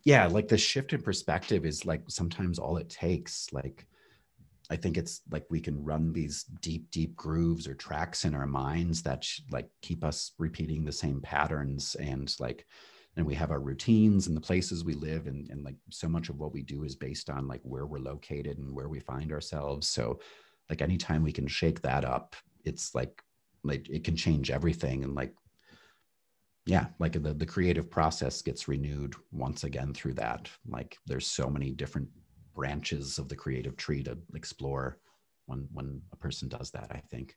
yeah, like the shift in perspective is like sometimes all it takes. Like I think it's like we can run these deep, deep grooves or tracks in our minds that like keep us repeating the same patterns and like and we have our routines and the places we live and, and like so much of what we do is based on like where we're located and where we find ourselves. So like anytime we can shake that up it's like like it can change everything and like yeah like the, the creative process gets renewed once again through that. Like there's so many different branches of the creative tree to explore when when a person does that i think.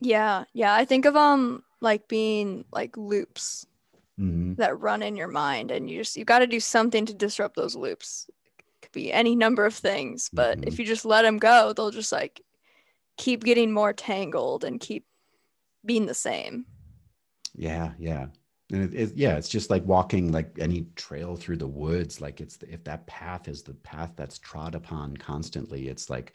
Yeah yeah i think of um like being like loops mm-hmm. that run in your mind and you just you got to do something to disrupt those loops it could be any number of things but mm-hmm. if you just let them go they'll just like keep getting more tangled and keep being the same yeah yeah and it, it, yeah it's just like walking like any trail through the woods like it's the, if that path is the path that's trod upon constantly it's like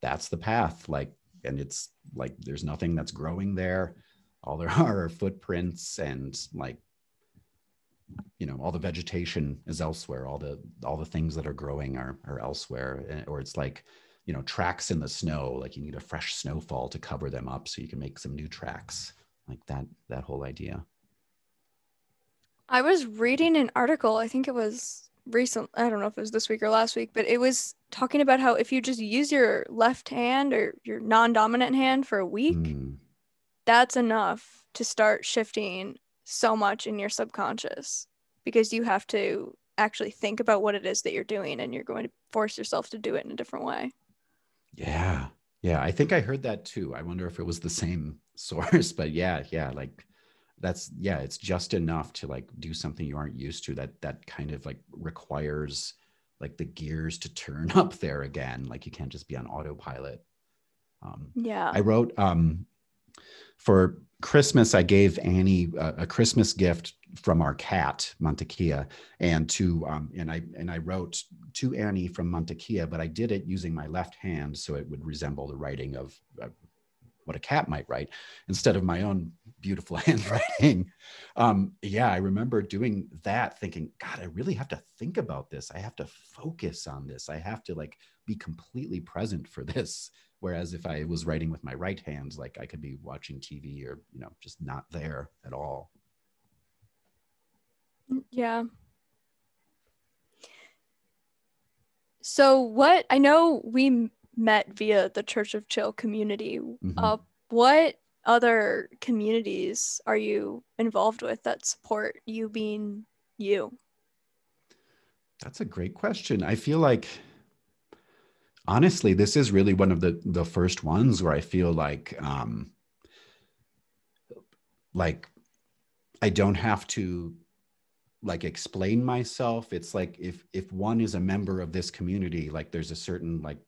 that's the path like and it's like there's nothing that's growing there all there are are footprints and like you know all the vegetation is elsewhere. All the all the things that are growing are are elsewhere. Eh, or it's like you know tracks in the snow like you need a fresh snowfall to cover them up so you can make some new tracks like that that whole idea. I was reading an article i think it was recent i don't know if it was this week or last week but it was talking about how if you just use your left hand or your non-dominant hand for a week mm. that's enough to start shifting so much in your subconscious because you have to actually think about what it is that you're doing and you're going to force yourself to do it in a different way. Yeah. Yeah. I think I heard that too. I wonder if it was the same source, but yeah, yeah. Like that's, yeah, it's just enough to like do something you aren't used to that, that kind of like requires like the gears to turn up there again. Like you can't just be on autopilot. Um, yeah. I wrote, um, for Christmas, I gave Annie a, a, Christmas gift from our cat Montekia, and to um, and I and I wrote to Annie from Montekia, but I did it using my left hand, so it would resemble the writing of uh, what a cat might write instead of my own beautiful handwriting. Um, yeah, I remember doing that, thinking, God, I really have to think about this. I have to focus on this. I have to like be completely present for this Whereas if I was writing with my right hand, like I could be watching TV or, you know, just not there at all. Yeah. So what I know we met via the Church of Chill community. Mm-hmm. Uh, what other communities are you involved with that support you being you? That's a great question. I feel like honestly, this is really one of the the first ones where I feel like um like I don't have to like explain myself. It's like if if one is a member of this community, like there's a certain like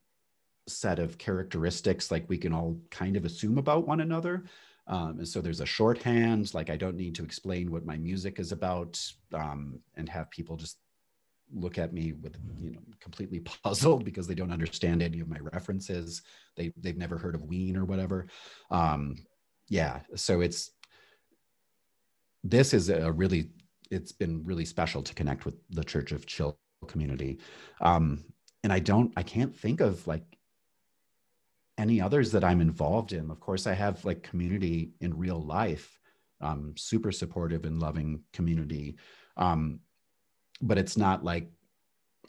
set of characteristics like we can all kind of assume about one another. Um, and so there's a shorthand, like I don't need to explain what my music is about um, and have people just look at me with you know completely puzzled because they don't understand any of my references. They they've never heard of ween or whatever. Um yeah so it's this is a really it's been really special to connect with the church of chill community. Um and i don't i can't think of like any others that i'm involved in. Of course i have like community in real life. Um super supportive and loving community. Um but it's not like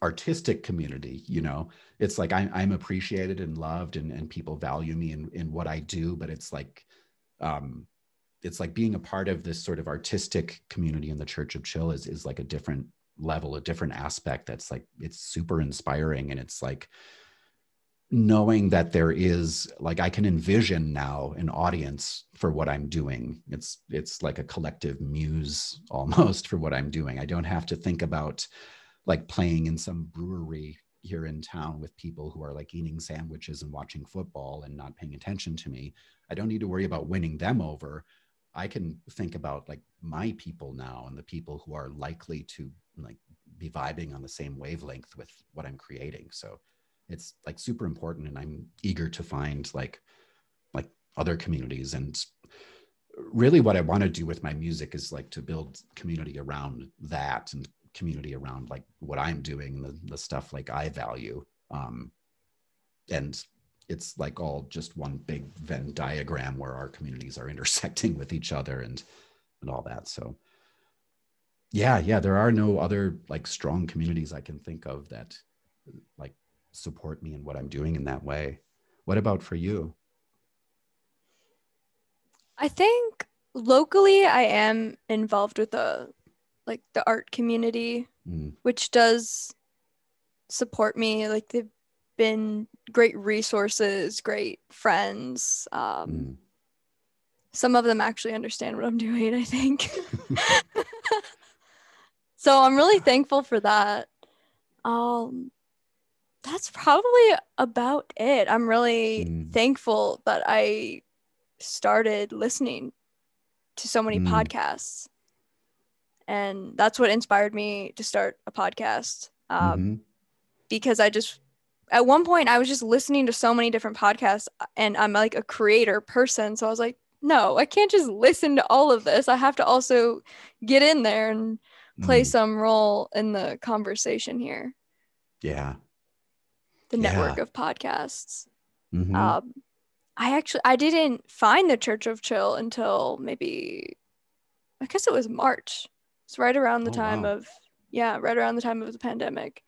artistic community you know? It's like I, i'm appreciated and loved and, and people value me in, in what i do but it's like um it's like being a part of this sort of artistic community in the church of chill is is like a different level a different aspect that's like it's super inspiring and it's like knowing that there is like i can envision now an audience for what i'm doing. It's it's like a collective muse almost for what i'm doing. I don't have to think about like playing in some brewery here in town with people who are like eating sandwiches and watching football and not paying attention to me. I don't need to worry about winning them over. I can think about like my people now and the people who are likely to like be vibing on the same wavelength with what i'm creating. So it's like super important and i'm eager to find like like other communities. And really what i want to do with my music is like to build community around that and community around like what i'm doing the, the stuff like i value. Um and it's like all just one big venn diagram where our communities are intersecting with each other and and all that. So yeah yeah there are no other like strong communities i can think of that like support me in what I'm doing in that way. What about for you? I think locally I am involved with the like the art community, mm. which does support me. Like they've been great resources, great friends. Um, mm. Some of them actually understand what I'm doing, I think. so I'm really thankful for that. Um, that's probably about it. I'm really mm. thankful that I started listening to so many mm. podcasts. And that's what inspired me to start a podcast. Um, mm-hmm. Because I just, at one point, I was just listening to so many different podcasts, and I'm like a creator person. So I was like, no, I can't just listen to all of this. I have to also get in there and play mm. some role in the conversation here. Yeah the yeah. network of podcasts. Mm-hmm. Um, I actually I didn't find the Church of Chill until maybe I guess it was March. It's right around the oh, time wow. of yeah, right around the time of the pandemic.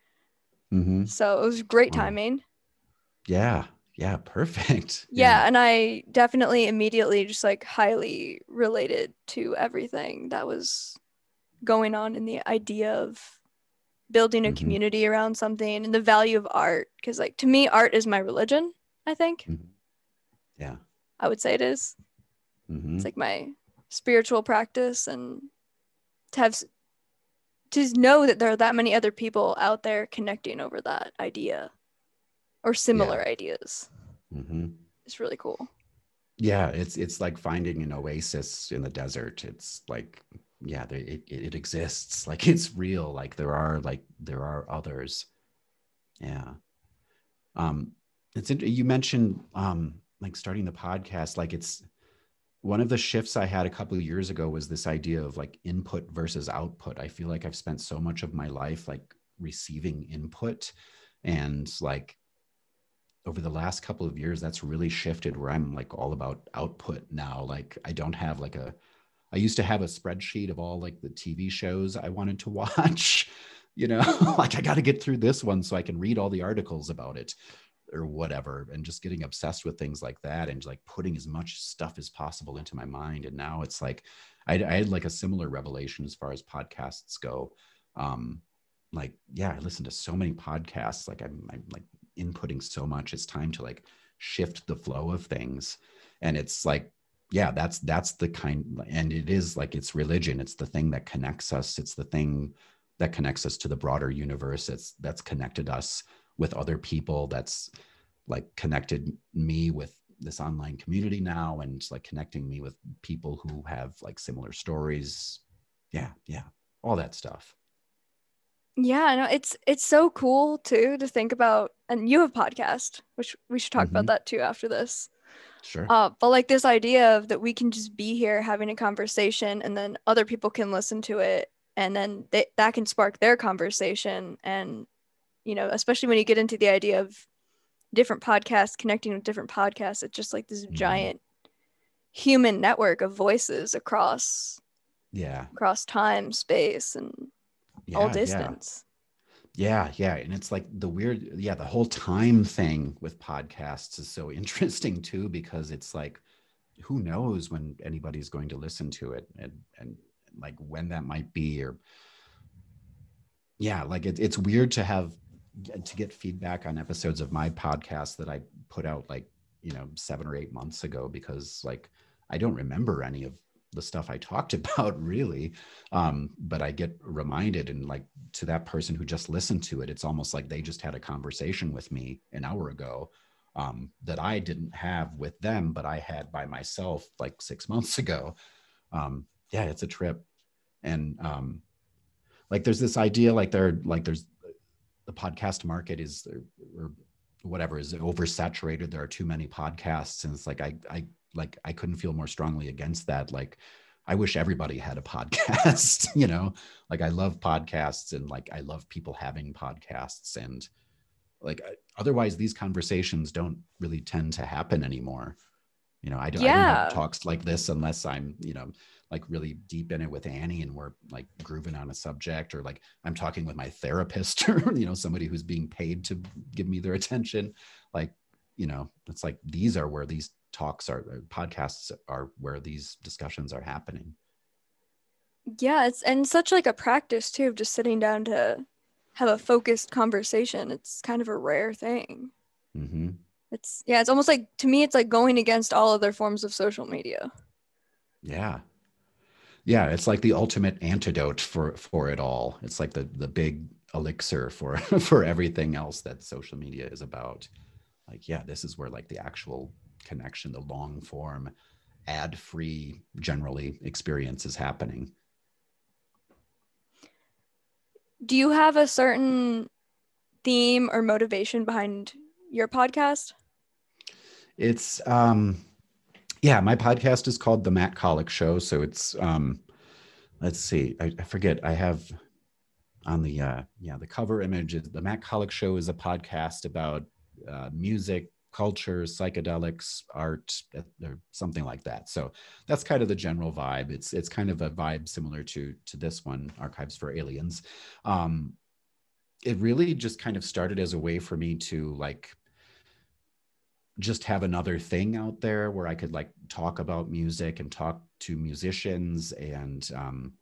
Mm-hmm. So it was great timing. Yeah, yeah, perfect. Yeah, yeah, and I definitely immediately just like highly related to everything that was going on in the idea of building a mm-hmm. community around something and the value of art because like to me art is my religion i think mm-hmm. yeah i would say it is. Mm-hmm. it's like my spiritual practice and to have to know that there are that many other people out there connecting over that idea or similar yeah. ideas mm-hmm. it's really cool yeah it's it's like finding an oasis in the desert it's like yeah it, it exists. Like it's real. Like there are like there are others. Yeah. Um it's you mentioned um like starting the podcast like it's one of the shifts i had a couple of years ago was this idea of like input versus output. I feel like i've spent so much of my life like receiving input and like over the last couple of years that's really shifted where i'm like all about output now. Like i don't have like a I used to have a spreadsheet of all like the TV shows I wanted to watch, you know, like I got to get through this one so I can read all the articles about it or whatever and just getting obsessed with things like that and like putting as much stuff as possible into my mind and now it's like I, I had like a similar revelation as far as podcasts go. Um like yeah i listen to so many podcasts like i'm, I'm like inputting so much it's time to like shift the flow of things and it's like yeah that's that's the kind and it is like it's religion. It's the thing that connects us. It's the thing that connects us to the broader universe. It's that's connected us with other people. That's like connected me with this online community now and it's like connecting me with people who have like similar stories. Yeah yeah all that stuff. Yeah no it's it's so cool too to think about and you have podcast which we should talk mm-hmm. about that too after this sure. Uh, but like this idea of that we can just be here having a conversation and then other people can listen to it and then they, that can spark their conversation. And you know especially when you get into the idea of different podcasts connecting with different podcasts it's just like this mm-hmm. giant human network of voices across yeah. across time space and yeah, all distance yeah. yeah and it's like the weird yeah the whole time thing with podcasts is so interesting too because it's like who knows when anybody's going to listen to it and and like when that might be or yeah like it, it's weird to have to get feedback on episodes of my podcast that i put out like you know seven or eight months ago because like i don't remember any of the stuff I talked about really. Um, but I get reminded and like to that person who just listened to it, it's almost like they just had a conversation with me an hour ago um, that I didn't have with them, but I had by myself like six months ago. Um, yeah, it's a trip. And um, like there's this idea like there like there's the podcast market is or whatever is oversaturated. There are too many podcasts. And it's like I I like I couldn't feel more strongly against that. Like I wish everybody had a podcast, you know, like I love podcasts and like I love people having podcasts and like otherwise these conversations don't really tend to happen anymore. You know, I don't, yeah. I don't have talks like this unless I'm, you know, like really deep in it with Annie and we're like grooving on a subject or like I'm talking with my therapist or, you know, somebody who's being paid to give me their attention. Like, you know, it's like these are where these talks are uh, podcasts are where these discussions are happening. Yeah it's and such like a practice too of just sitting down to have a focused conversation. It's kind of a rare thing. Mm-hmm. it's yeah it's almost like to me it's like going against all other forms of social media. Yeah. Yeah it's like the ultimate antidote for for it all. It's like the the big elixir for for everything else that social media is about. Like yeah this is where like the actual connection, the long form, ad free, generally experience is happening. Do you have a certain theme or motivation behind your podcast? It's, um, yeah, my podcast is called The Matt Kollock Show. So it's, um, let's see, I, I forget, I have on the, uh, yeah, the cover image is The Matt Kollock Show is a podcast about uh, music, culture, psychedelics, art, or something like that. So that's kind of the general vibe. It's it's kind of a vibe similar to to this one, Archives for Aliens. Um, it really just kind of started as a way for me to like just have another thing out there where I could like talk about music and talk to musicians and um,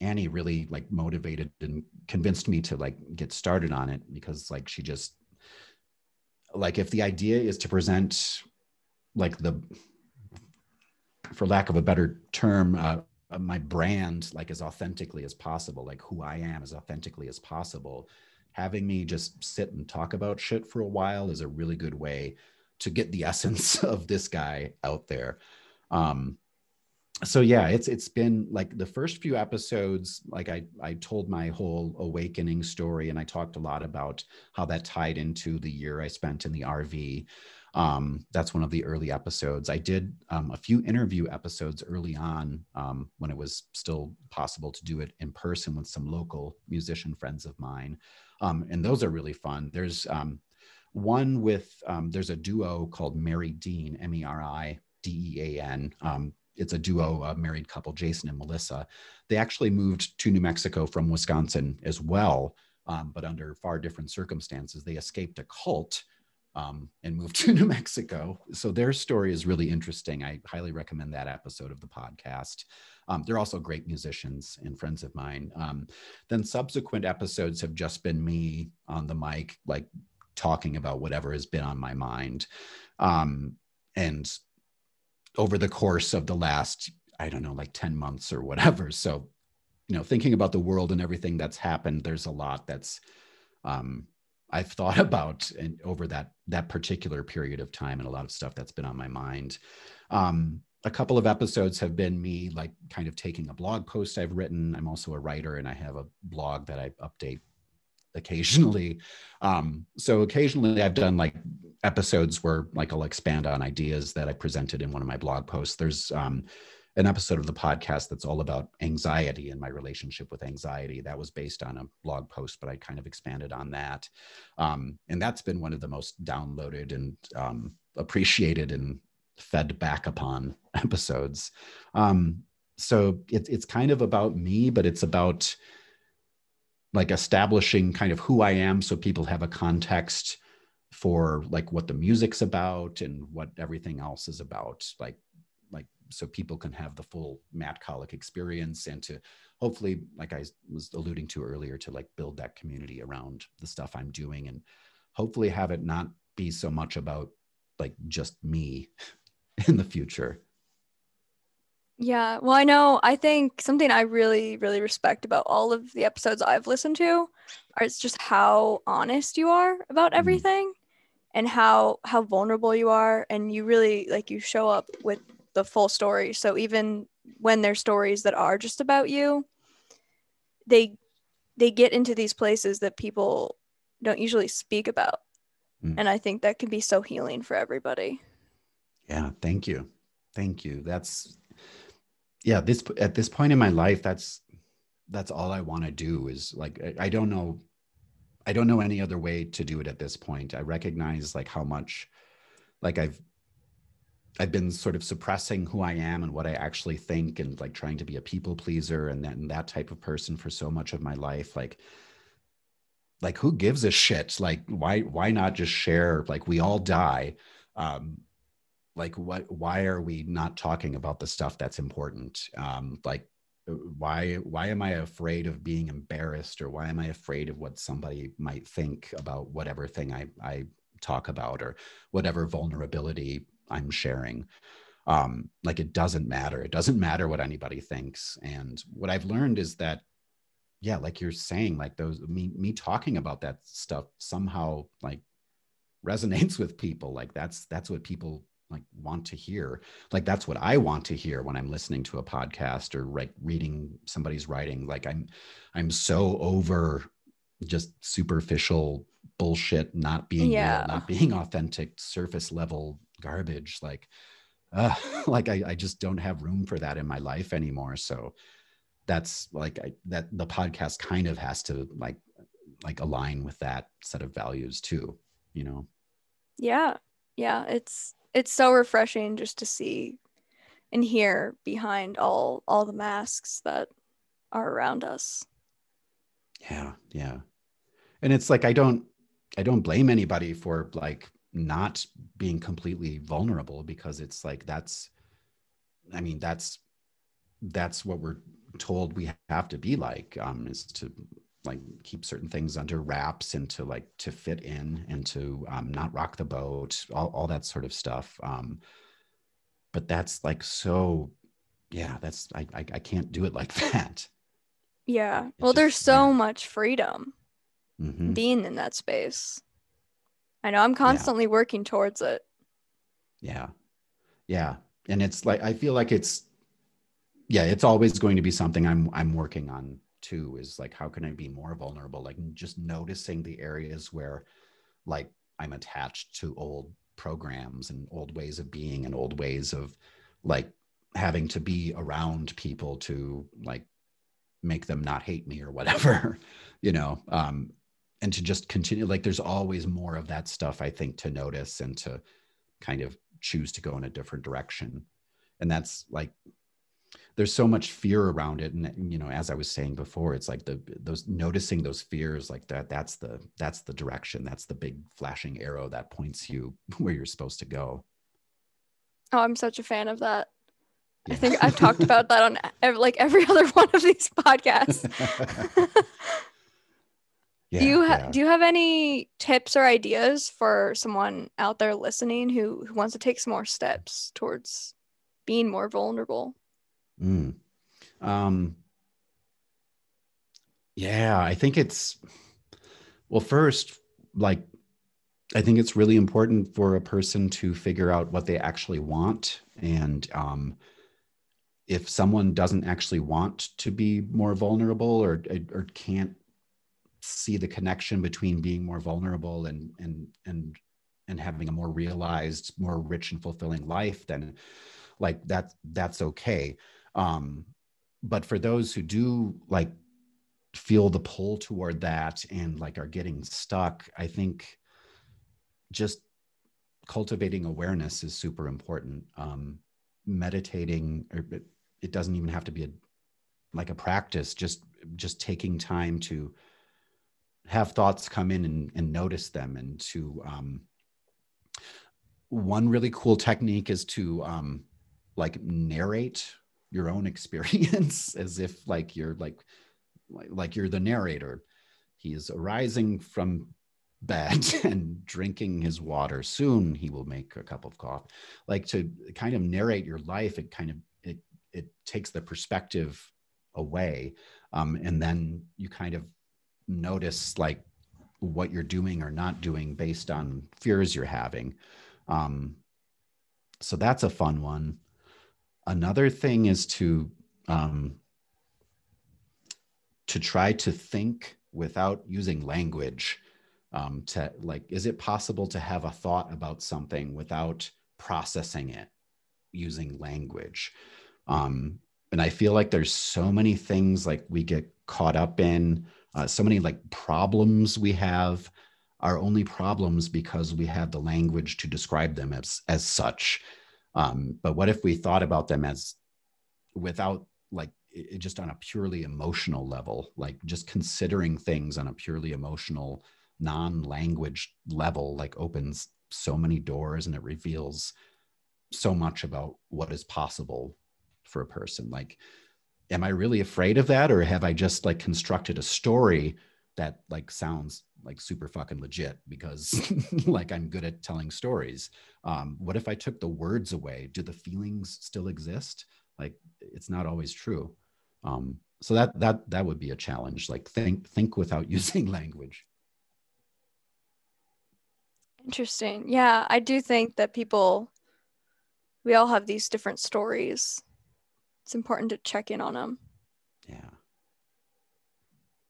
Annie really like motivated and convinced me to like get started on it because like she just like if the idea is to present like the for lack of a better term uh, uh, my brand like as authentically as possible like who i am as authentically as possible having me just sit and talk about shit for a while is a really good way to get the essence of this guy out there. Um so yeah it's it's been like the first few episodes like i i told my whole awakening story and i talked a lot about how that tied into the year i spent in the rv um, that's one of the early episodes. I did um, a few interview episodes early on um, when it was still possible to do it in person with some local musician friends of mine. Um, and those are really fun. There's um, one with um, there's a duo called meri dean m-e-r-i d-e-a-n it's a duo, a married couple, Jason and Melissa. They actually moved to New Mexico from Wisconsin as well, um, but under far different circumstances. They escaped a cult um, and moved to New Mexico. So their story is really interesting. I highly recommend that episode of the podcast. Um, they're also great musicians and friends of mine. Um, then subsequent episodes have just been me on the mic, like talking about whatever has been on my mind. Um, and over the course of the last, I don't know, like 10 months or whatever. So, you know, thinking about the world and everything that's happened, there's a lot that's um, I've thought about and over that that particular period of time and a lot of stuff that's been on my mind. Um, a couple of episodes have been me like kind of taking a blog post I've written. I'm also a writer and I have a blog that I update occasionally. Um, so occasionally I've done like episodes where like I'll expand on ideas that I presented in one of my blog posts. There's um, an episode of the podcast that's all about anxiety and my relationship with anxiety. That was based on a blog post, but I kind of expanded on that. Um, and that's been one of the most downloaded and um, appreciated and fed back upon episodes. Um, so it, it's kind of about me, but it's about like establishing kind of who I am so people have a context for like what the music's about and what everything else is about. Like like so people can have the full Matt Kollock experience and to hopefully, like I was alluding to earlier, to like build that community around the stuff I'm doing and hopefully have it not be so much about like just me in the future. Yeah. Well, I know, I think something I really, really respect about all of the episodes I've listened to are it's just how honest you are about mm-hmm. everything and how how vulnerable you are and you really like you show up with the full story. So even when there's stories that are just about you, they they get into these places that people don't usually speak about. Mm. And I think that can be so healing for everybody. Yeah, thank you. Thank you. That's yeah, this at this point in my life that's that's all I want to do is like I, I don't know I don't know any other way to do it at this point. I recognize like how much like I've I've been sort of suppressing who I am and what I actually think and like trying to be a people pleaser and that, and that type of person for so much of my life. Like, like who gives a shit? Like, why, why not just share? Like we all die. Um, like what, why are we not talking about the stuff that's important? Um, like why, why am I afraid of being embarrassed or why am I afraid of what somebody might think about whatever thing I, I talk about or whatever vulnerability I'm sharing. Um, like it doesn't matter. It doesn't matter what anybody thinks. And what I've learned is that, yeah, like you're saying, like those me me talking about that stuff somehow like resonates with people. Like that's that's what people like want to hear. Like that's what I want to hear when I'm listening to a podcast or like reading somebody's writing. Like I'm I'm so over just superficial bullshit, not being yeah. real, not being authentic, surface level garbage like uh, like I, I just don't have room for that in my life anymore so that's like I, that the podcast kind of has to like like align with that set of values too you know yeah yeah it's it's so refreshing just to see and hear behind all all the masks that are around us. Yeah yeah. And it's like i don't i don't blame anybody for like not being completely vulnerable because it's like that's i mean that's that's what we're told we have to be like um is to like keep certain things under wraps and to like to fit in and to um, not rock the boat all, all that sort of stuff um but that's like so yeah that's i i, I can't do it like that yeah well just, there's so yeah. much freedom mm-hmm. being in that space I know I'm constantly yeah. working towards it. Yeah. Yeah. And it's like I feel like it's yeah, it's always going to be something I'm I'm working on too is like how can I be more vulnerable? Like just noticing the areas where like I'm attached to old programs and old ways of being and old ways of like having to be around people to like make them not hate me or whatever you know um and to just continue like there's always more of that stuff i think to notice and to kind of choose to go in a different direction and that's like there's so much fear around it and you know as i was saying before it's like the those noticing those fears like that that's the that's the direction that's the big flashing arrow that points you where you're supposed to go oh i'm such a fan of that yeah. i think i've talked about that on every, like every other one of these podcasts yeah, do you ha- yeah. do you have any tips or ideas for someone out there listening who, who wants to take some more steps towards being more vulnerable Mm. Um, yeah, I think it's, well, first, like, I think it's really important for a person to figure out what they actually want. And um, if someone doesn't actually want to be more vulnerable or, or can't see the connection between being more vulnerable and, and, and, and having a more realized, more rich and fulfilling life, then like that, that's okay um, but for those who do like feel the pull toward that and like are getting stuck, I think just cultivating awareness is super important. Um, meditating, or it, it doesn't even have to be a like a practice. Just just taking time to have thoughts come in and, and notice them, and to um, one really cool technique is to um, like narrate your own experience as if like you're like like you're the narrator. He is arising from bed and drinking his water. Soon he will make a cup of coffee. Like to kind of narrate your life it kind of it it takes the perspective away um, and then you kind of notice like what you're doing or not doing based on fears you're having. Um, so that's a fun one Another thing is to um, to try to think without using language. Um, to like, is it possible to have a thought about something without processing it using language? Um, and I feel like there's so many things like we get caught up in, uh, so many like problems we have are only problems because we have the language to describe them as as such um, but what if we thought about them as without like it, just on a purely emotional level, like just considering things on a purely emotional, non language level, like opens so many doors and it reveals so much about what is possible for a person. Like, am I really afraid of that? Or have I just like constructed a story that like sounds like super fucking legit because like I'm good at telling stories. Um, what if I took the words away? Do the feelings still exist? Like it's not always true. Um, so that that that would be a challenge. Like think think without using language. Interesting. Yeah, I do think that people we all have these different stories. It's important to check in on them. Yeah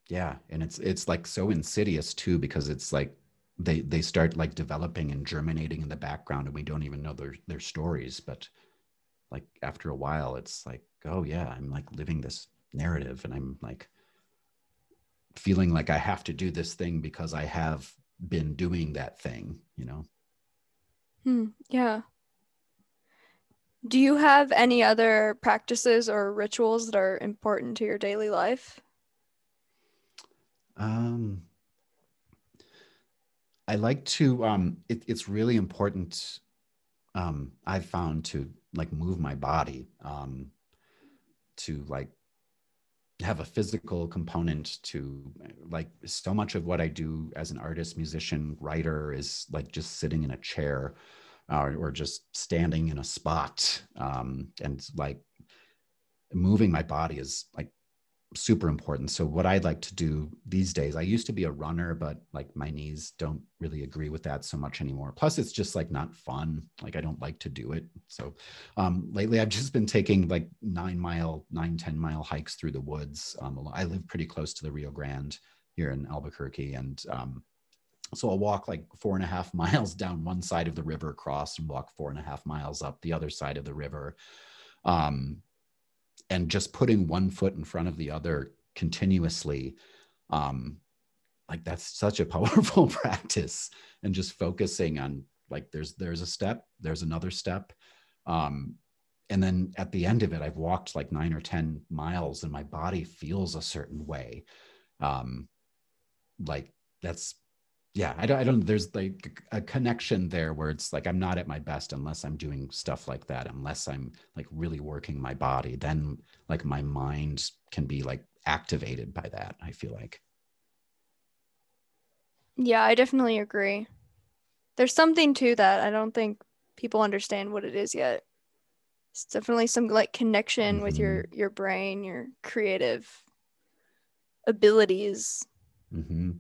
yeah and it's it's like so insidious too because it's like they they start like developing and germinating in the background and we don't even know their their stories but like after a while it's like oh yeah i'm like living this narrative and i'm like feeling like i have to do this thing because i have been doing that thing you know? Hmm, yeah. Do you have any other practices or rituals that are important to your daily life um, I like to. Um, it, it's really important. Um, I've found to like move my body. Um, to like have a physical component to like so much of what I do as an artist, musician, writer is like just sitting in a chair uh, or just standing in a spot. Um, and like moving my body is like super important. So what I'd like to do these days, I used to be a runner, but like my knees don't really agree with that so much anymore. Plus it's just like not fun. Like I don't like to do it. So um, lately I've just been taking like nine mile, nine ten mile hikes through the woods. Um, I live pretty close to the Rio Grande here in Albuquerque. And um, so I'll walk like four and a half miles down one side of the river, cross and walk four and a half miles up the other side of the river. Um, and just putting one foot in front of the other continuously um like that's such a powerful practice and just focusing on like there's there's a step there's another step. Um and then at the end of it i've walked like nine or ten miles and my body feels a certain way. Um like that's yeah i don't i don't there's like a connection there where it's like i'm not at my best unless i'm doing stuff like that unless i'm like really working my body then like my mind can be like activated by that i feel like yeah i definitely agree there's something to that i don't think people understand what it is yet it's definitely some like connection mm-hmm. with your mm-hmm. your brain your creative abilities mm-hmm.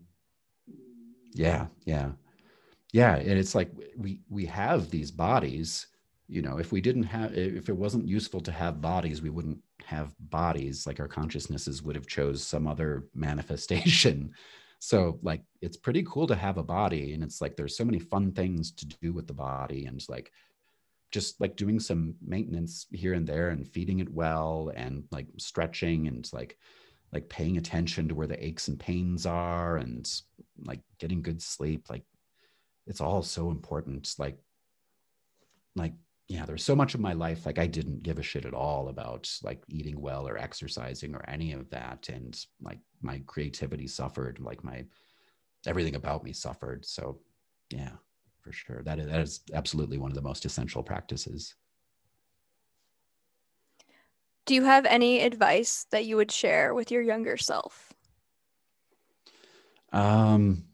Yeah yeah. Yeah and it's like we we have these bodies you know if we didn't have if it wasn't useful to have bodies we wouldn't have bodies like our consciousnesses would have chose some other manifestation. So like it's pretty cool to have a body and it's like there's so many fun things to do with the body and like just like doing some maintenance here and there and feeding it well and like stretching and like like paying attention to where the aches and pains are and like getting good sleep like it's all so important like like yeah there's so much of my life like i didn't give a shit at all about like eating well or exercising or any of that and like my creativity suffered like my everything about me suffered so yeah for sure. That is, that is absolutely one of the most essential practices. Do you have any advice that you would share with your younger self? Um,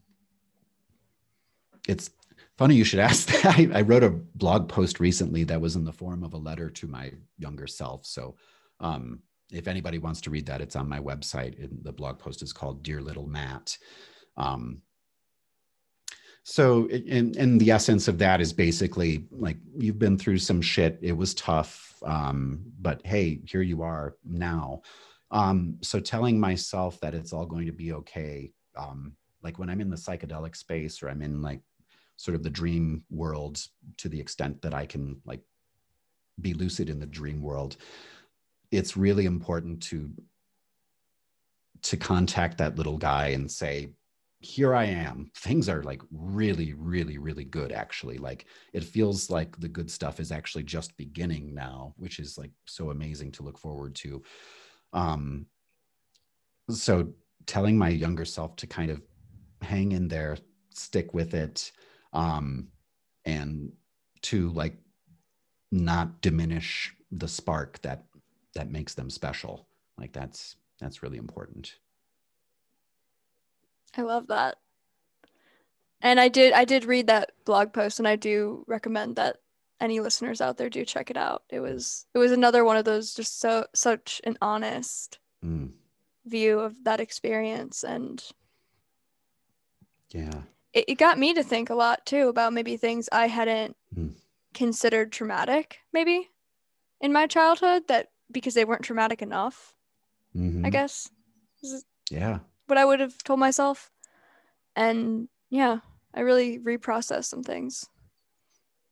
it's funny you should ask that. I, I, wrote a blog post recently that was in the form of a letter to my younger self. So, um, if anybody wants to read that, it's on my website. And the blog post is called "Dear Little Matt." Um, so in the essence of that is basically like you've been through some shit. It was tough um, but hey here you are now. Um, so telling myself that it's all going to be okay um, like when i'm in the psychedelic space or i'm in like sort of the dream world to the extent that i can like be lucid in the dream world it's really important to to contact that little guy and say here I am. Things are like really, really, really good, actually. Like it feels like the good stuff is actually just beginning now, which is like so amazing to look forward to. Um, so telling my younger self to kind of hang in there, stick with it, um, and to like not diminish the spark that that makes them special. Like that's that's really important. I love that. And I did I did read that blog post and I do recommend that any listeners out there do check it out. It was it was another one of those just so such an honest mm. view of that experience and yeah. It, it got me to think a lot too about maybe things I hadn't mm. considered traumatic maybe in my childhood that because they weren't traumatic enough. Mm-hmm. I guess. Yeah what I would have told myself. And yeah, I really reprocessed some things.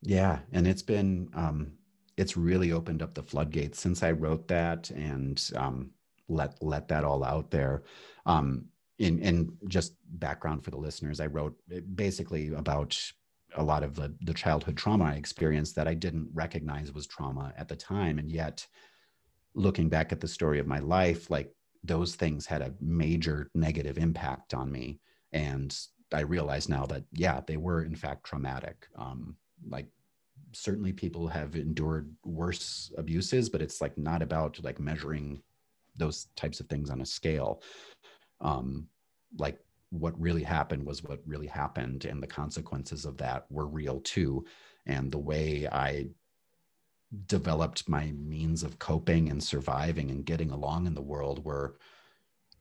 Yeah, and it's been um it's really opened up the floodgates since I wrote that and um let let that all out there. Um in in just background for the listeners, I wrote basically about a lot of the the childhood trauma I experienced that I didn't recognize was trauma at the time and yet looking back at the story of my life like those things had a major negative impact on me. And I realize now that, yeah, they were in fact traumatic. Um, like certainly people have endured worse abuses, but it's like not about like measuring those types of things on a scale. Um, like what really happened was what really happened, and the consequences of that were real too. And the way I developed my means of coping and surviving and getting along in the world were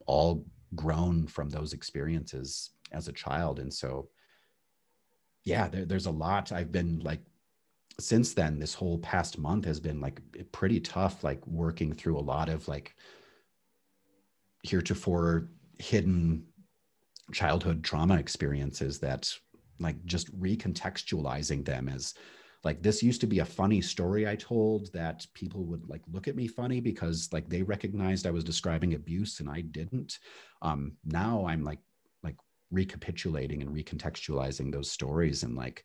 all grown from those experiences as a child. And so yeah there, there's a lot. I've been like since then this whole past month has been like pretty tough like working through a lot of like heretofore hidden childhood trauma experiences that like just recontextualizing them as like this used to be a funny story i told that people would like look at me funny because like they recognized i was describing abuse and i didn't um now i'm like like recapitulating and recontextualizing those stories and like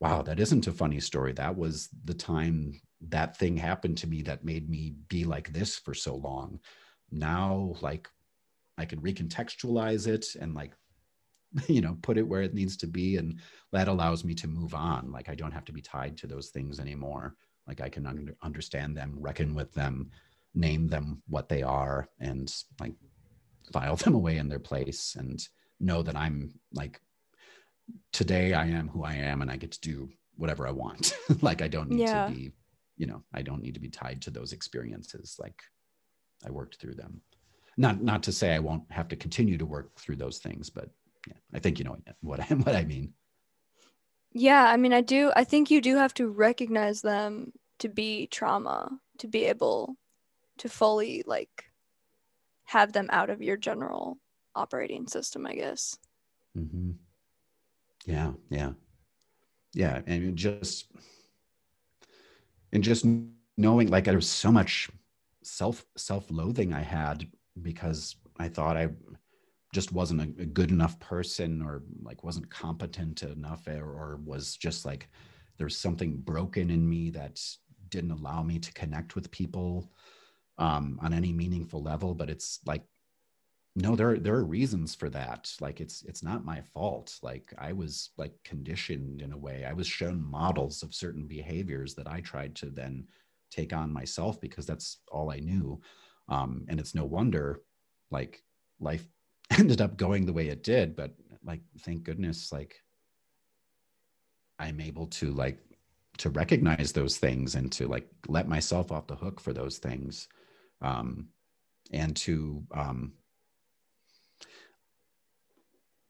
wow, that isn't a funny story. That was the time that thing happened to me that made me be like this for so long. Now, like, I can recontextualize it and like, you know, put it where it needs to be. And that allows me to move on. Like, I don't have to be tied to those things anymore. Like, I can un- understand them, reckon with them, name them what they are, and like file them away in their place and know that I'm like today I am who I am and I get to do whatever I want. like I don't need yeah. to be, you know, I don't need to be tied to those experiences. Like I worked through them. Not not to say I won't have to continue to work through those things, but yeah, I think you know what I what I mean. Yeah, I mean I do I think you do have to recognize them to be trauma, to be able to fully like have them out of your general operating system, I guess. Mm-hmm. Yeah, yeah, yeah, and just and just knowing like there was so much self self-loathing I had because I thought I just wasn't a, a good enough person or like wasn't competent enough or, or was just like there's something broken in me that didn't allow me to connect with people um, on any meaningful level. But it's like no there there are reasons for that. Like it's it's not my fault. Like i was like conditioned in a way. I was shown models of certain behaviors that i tried to then take on myself because that's all i knew. Um, and it's no wonder like life ended up going the way it did but like thank goodness like i'm able to like to recognize those things and to like let myself off the hook for those things um, and to um,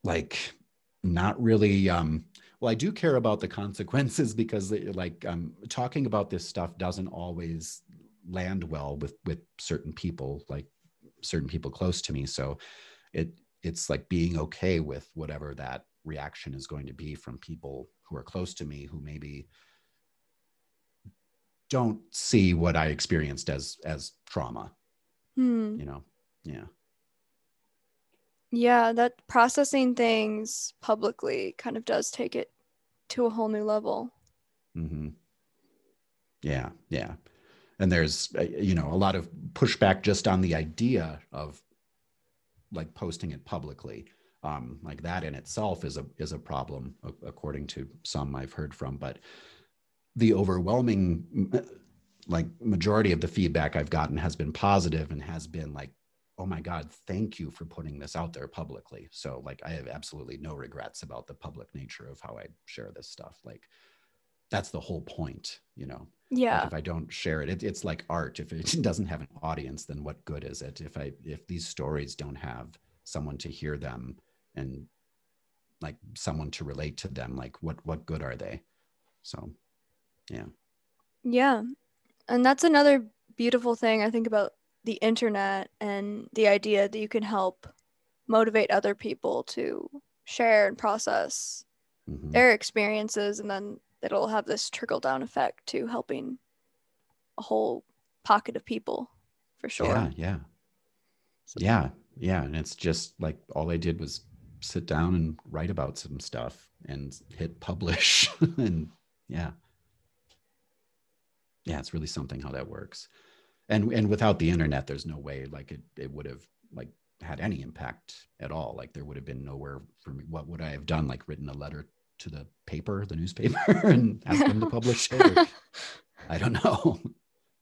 like not really um, well i do care about the consequences because like um, talking about this stuff doesn't always land well with with certain people like certain people close to me. So it it's like being okay with whatever that reaction is going to be from people who are close to me who maybe don't see what I experienced as as trauma. Hmm. You know, yeah. Yeah, that processing things publicly kind of does take it to a whole new level. Mm-hmm. Yeah, yeah. And there's, uh, you know, a lot of pushback just on the idea of like posting it publicly. Um, like that in itself is a is a problem, according to some I've heard from. But the overwhelming like majority of the feedback I've gotten has been positive and has been like, oh my God, thank you for putting this out there publicly. So like I have absolutely no regrets about the public nature of how I share this stuff. Like that's the whole point, you know. Yeah. Like if I don't share it, it, it's like art. If it doesn't have an audience, then what good is it? If I if these stories don't have someone to hear them and like someone to relate to them, like what what good are they? So yeah. Yeah. And that's another beautiful thing I think about the internet and the idea that you can help motivate other people to share and process mm-hmm. their experiences and then it'll have this trickle down effect to helping a whole pocket of people for sure. Yeah, yeah. So. Yeah, yeah, and it's just like all I did was sit down and write about some stuff and hit publish and yeah yeah it's really something how that works and and without the internet there's no way like it, it would have like had any impact at all like there would have been nowhere for me what would i have done like written a letter to the paper the newspaper and ask them to publish it or, i don't know.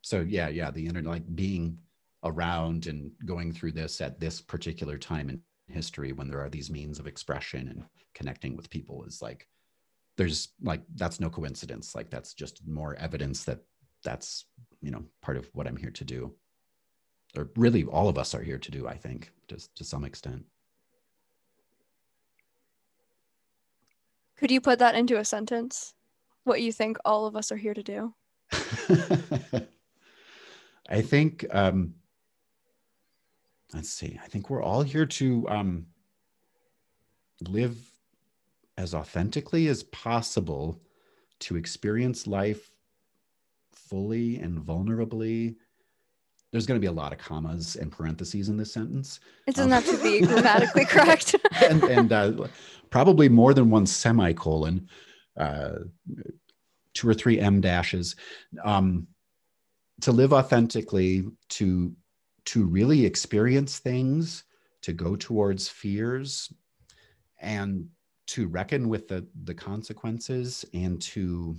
So yeah yeah the internet like being around and going through this at this particular time in history when there are these means of expression and connecting with people is like there's like that's no coincidence. Like that's just more evidence that that's you know part of what i'm here to do. Or really all of us are here to do i think just to some extent could you put that into a sentence what you think all of us are here to do i think um let's see i think we're all here to um live as authentically as possible to experience life fully and vulnerably there's going to be a lot of commas and parentheses in this sentence. It doesn't um, have to be grammatically correct. and, and uh, probably more than one semicolon. uh, two or three em dashes. Um, to live authentically, to to really experience things, to go towards fears, and to reckon with the the consequences, and to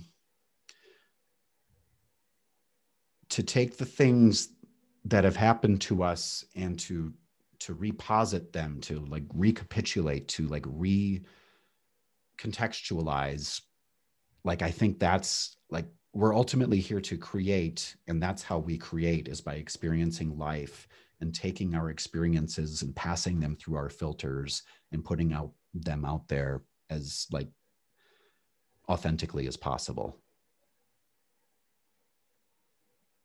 to take the things that have happened to us and to to reposit them to like recapitulate to like re contextualize like i think that's like we're ultimately here to create and that's how we create is by experiencing life and taking our experiences and passing them through our filters and putting out them out there as like authentically as possible.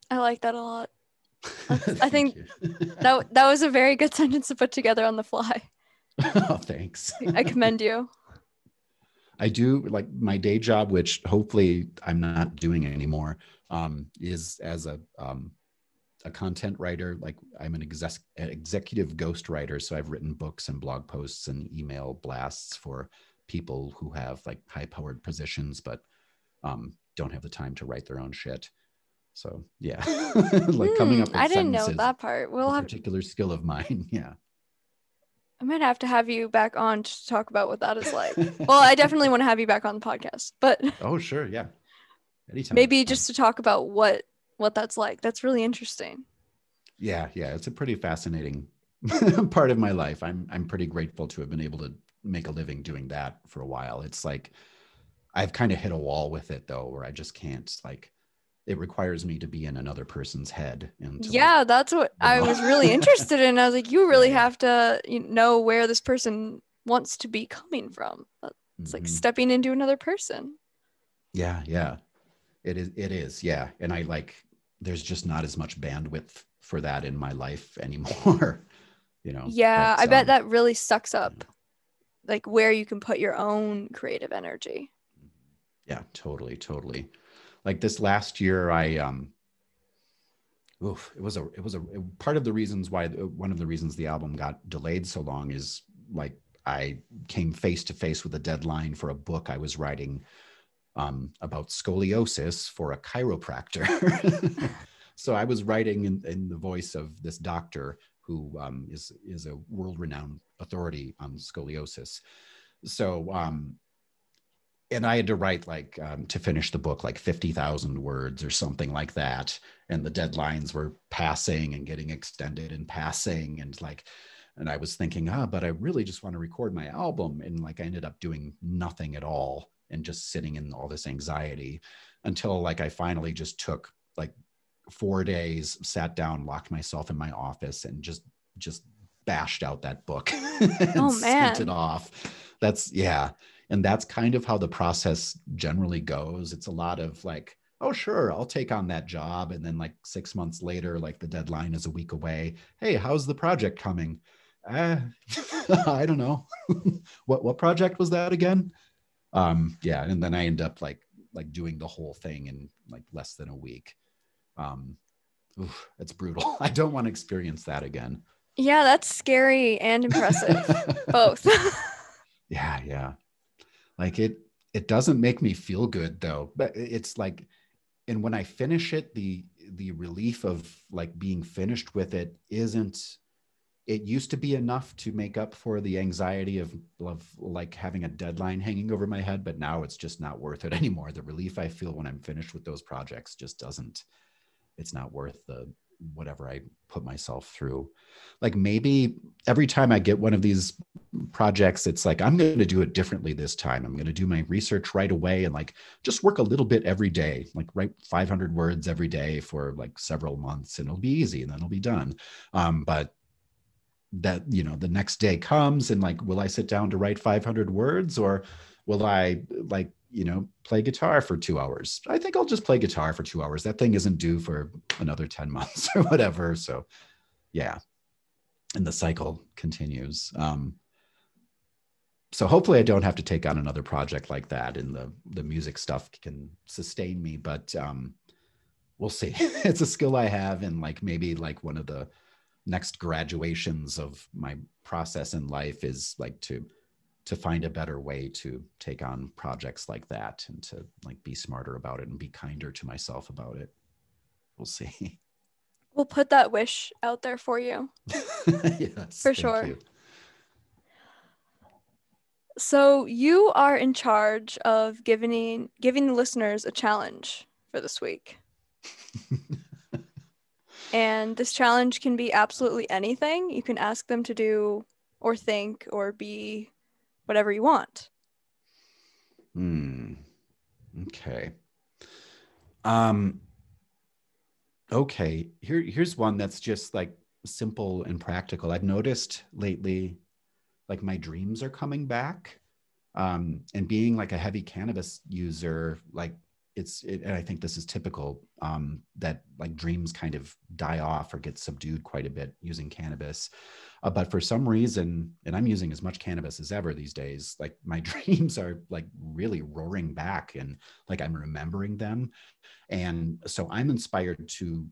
I like that a lot i think that, that was a very good sentence to put together on the fly oh thanks i commend you I do like my day job, which hopefully I'm not doing anymore, um, is as a um, a content writer. Like I'm an exec- executive ghost writer, so I've written books and blog posts and email blasts for people who have like high powered positions, but um, don't have the time to write their own shit. So yeah, like coming up. Hmm, I didn't know that part. We'll a have particular skill of mine. Yeah. I might have to have you back on to talk about what that is like. well, I definitely want to have you back on the podcast, but oh sure, yeah. Anytime. Maybe just to talk about what what that's like. That's really interesting. Yeah, yeah, it's a pretty fascinating part of my life. I'm I'm pretty grateful to have been able to make a living doing that for a while. It's like I've kind of hit a wall with it though, where I just can't like it requires me to be in another person's head and yeah like, that's what i know. was really interested in. I was like you really have to you know where this person wants to be coming from. It's mm-hmm. like stepping into another person. Yeah yeah. It is it is yeah. And i like there's just not as much bandwidth for that in my life anymore you know? Yeah but, i bet um, that really sucks up like where you can put your own creative energy. Yeah totally totally like this last year i um oof, it was a it was a part of the reasons why one of the reasons the album got delayed so long is like i came face to face with a deadline for a book i was writing um, about scoliosis for a chiropractor. So i was writing in, in, the voice of this doctor who um, is is a world-renowned authority on scoliosis. So um, and I had to write like um, to finish the book like 50,000 words or something like that. And the deadlines were passing and getting extended and passing. And like, and I was thinking, ah, but I really just want to record my album. And like, I ended up doing nothing at all and just sitting in all this anxiety until like I finally just took like four days, sat down, locked myself in my office and just, just bashed out that book and oh, man. sent it off. That's yeah and that's kind of how the process generally goes. It's a lot of like oh sure i'll take on that job. And then like six months later like the deadline is a week away. Hey how's the project coming? Uh, i don't know. What what project was that again? Um yeah and then i end up like like doing the whole thing in like less than a week. Um oof, it's brutal. I don't want to experience that again. Yeah that's scary and impressive. Both. Yeah yeah like it it doesn't make me feel good though. But it's like and when i finish it the the relief of like being finished with it isn't it used to be enough to make up for the anxiety of, of like having a deadline hanging over my head but now it's just not worth it anymore. The relief i feel when i'm finished with those projects just doesn't it's not worth the whatever I put myself through. Like maybe every time I get one of these projects, it's like, I'm going to do it differently this time. I'm going to do my research right away and like just work a little bit every day, like write 500 words every day for like several months and it'll be easy and then it'll be done. Um, but that, you know, the next day comes and like, will I sit down to write 500 words or will I like you know, play guitar for two hours. I think I'll just play guitar for two hours. That thing isn't due for another 10 months or whatever. So, yeah. And the cycle continues. Um, so hopefully I don't have to take on another project like that and the the music stuff can sustain me but um we'll see it's a skill I have and like maybe like one of the next graduations of my process in life is like to to find a better way to take on projects like that and to like be smarter about it and be kinder to myself about it we'll see We'll put that wish out there for you. yes, For sure. So you are in charge of giving giving the listeners a challenge for this week. and this challenge can be absolutely anything. You can ask them to do or think or be whatever you want. Hmm. Okay. Um okay, here here's one that's just like simple and practical. I've noticed lately like my dreams are coming back. Um and being like a heavy cannabis user like it's it, and I think this is typical um, that like dreams kind of die off or get subdued quite a bit using cannabis. Uh, but for some reason, and I'm using as much cannabis as ever these days, like my dreams are like really roaring back and like I'm remembering them. And so I'm inspired to,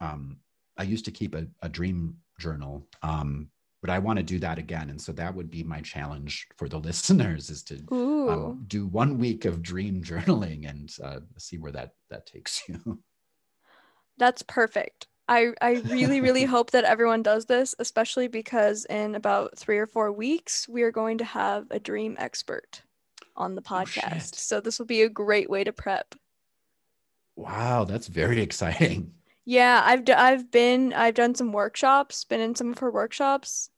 um, I used to keep a, a dream journal, um, but I want to do that again. And so that would be my challenge for the listeners is to um, do one week of dream journaling and uh, see where that, that takes you. That's perfect. I, I really, really hope that everyone does this, especially because in about three or four weeks, we are going to have a dream expert on the oh, podcast. Oh, so this will be a great way to prep. Wow, that's very exciting. Yeah, I've d- I've been I've done some workshops, been in some of her workshops,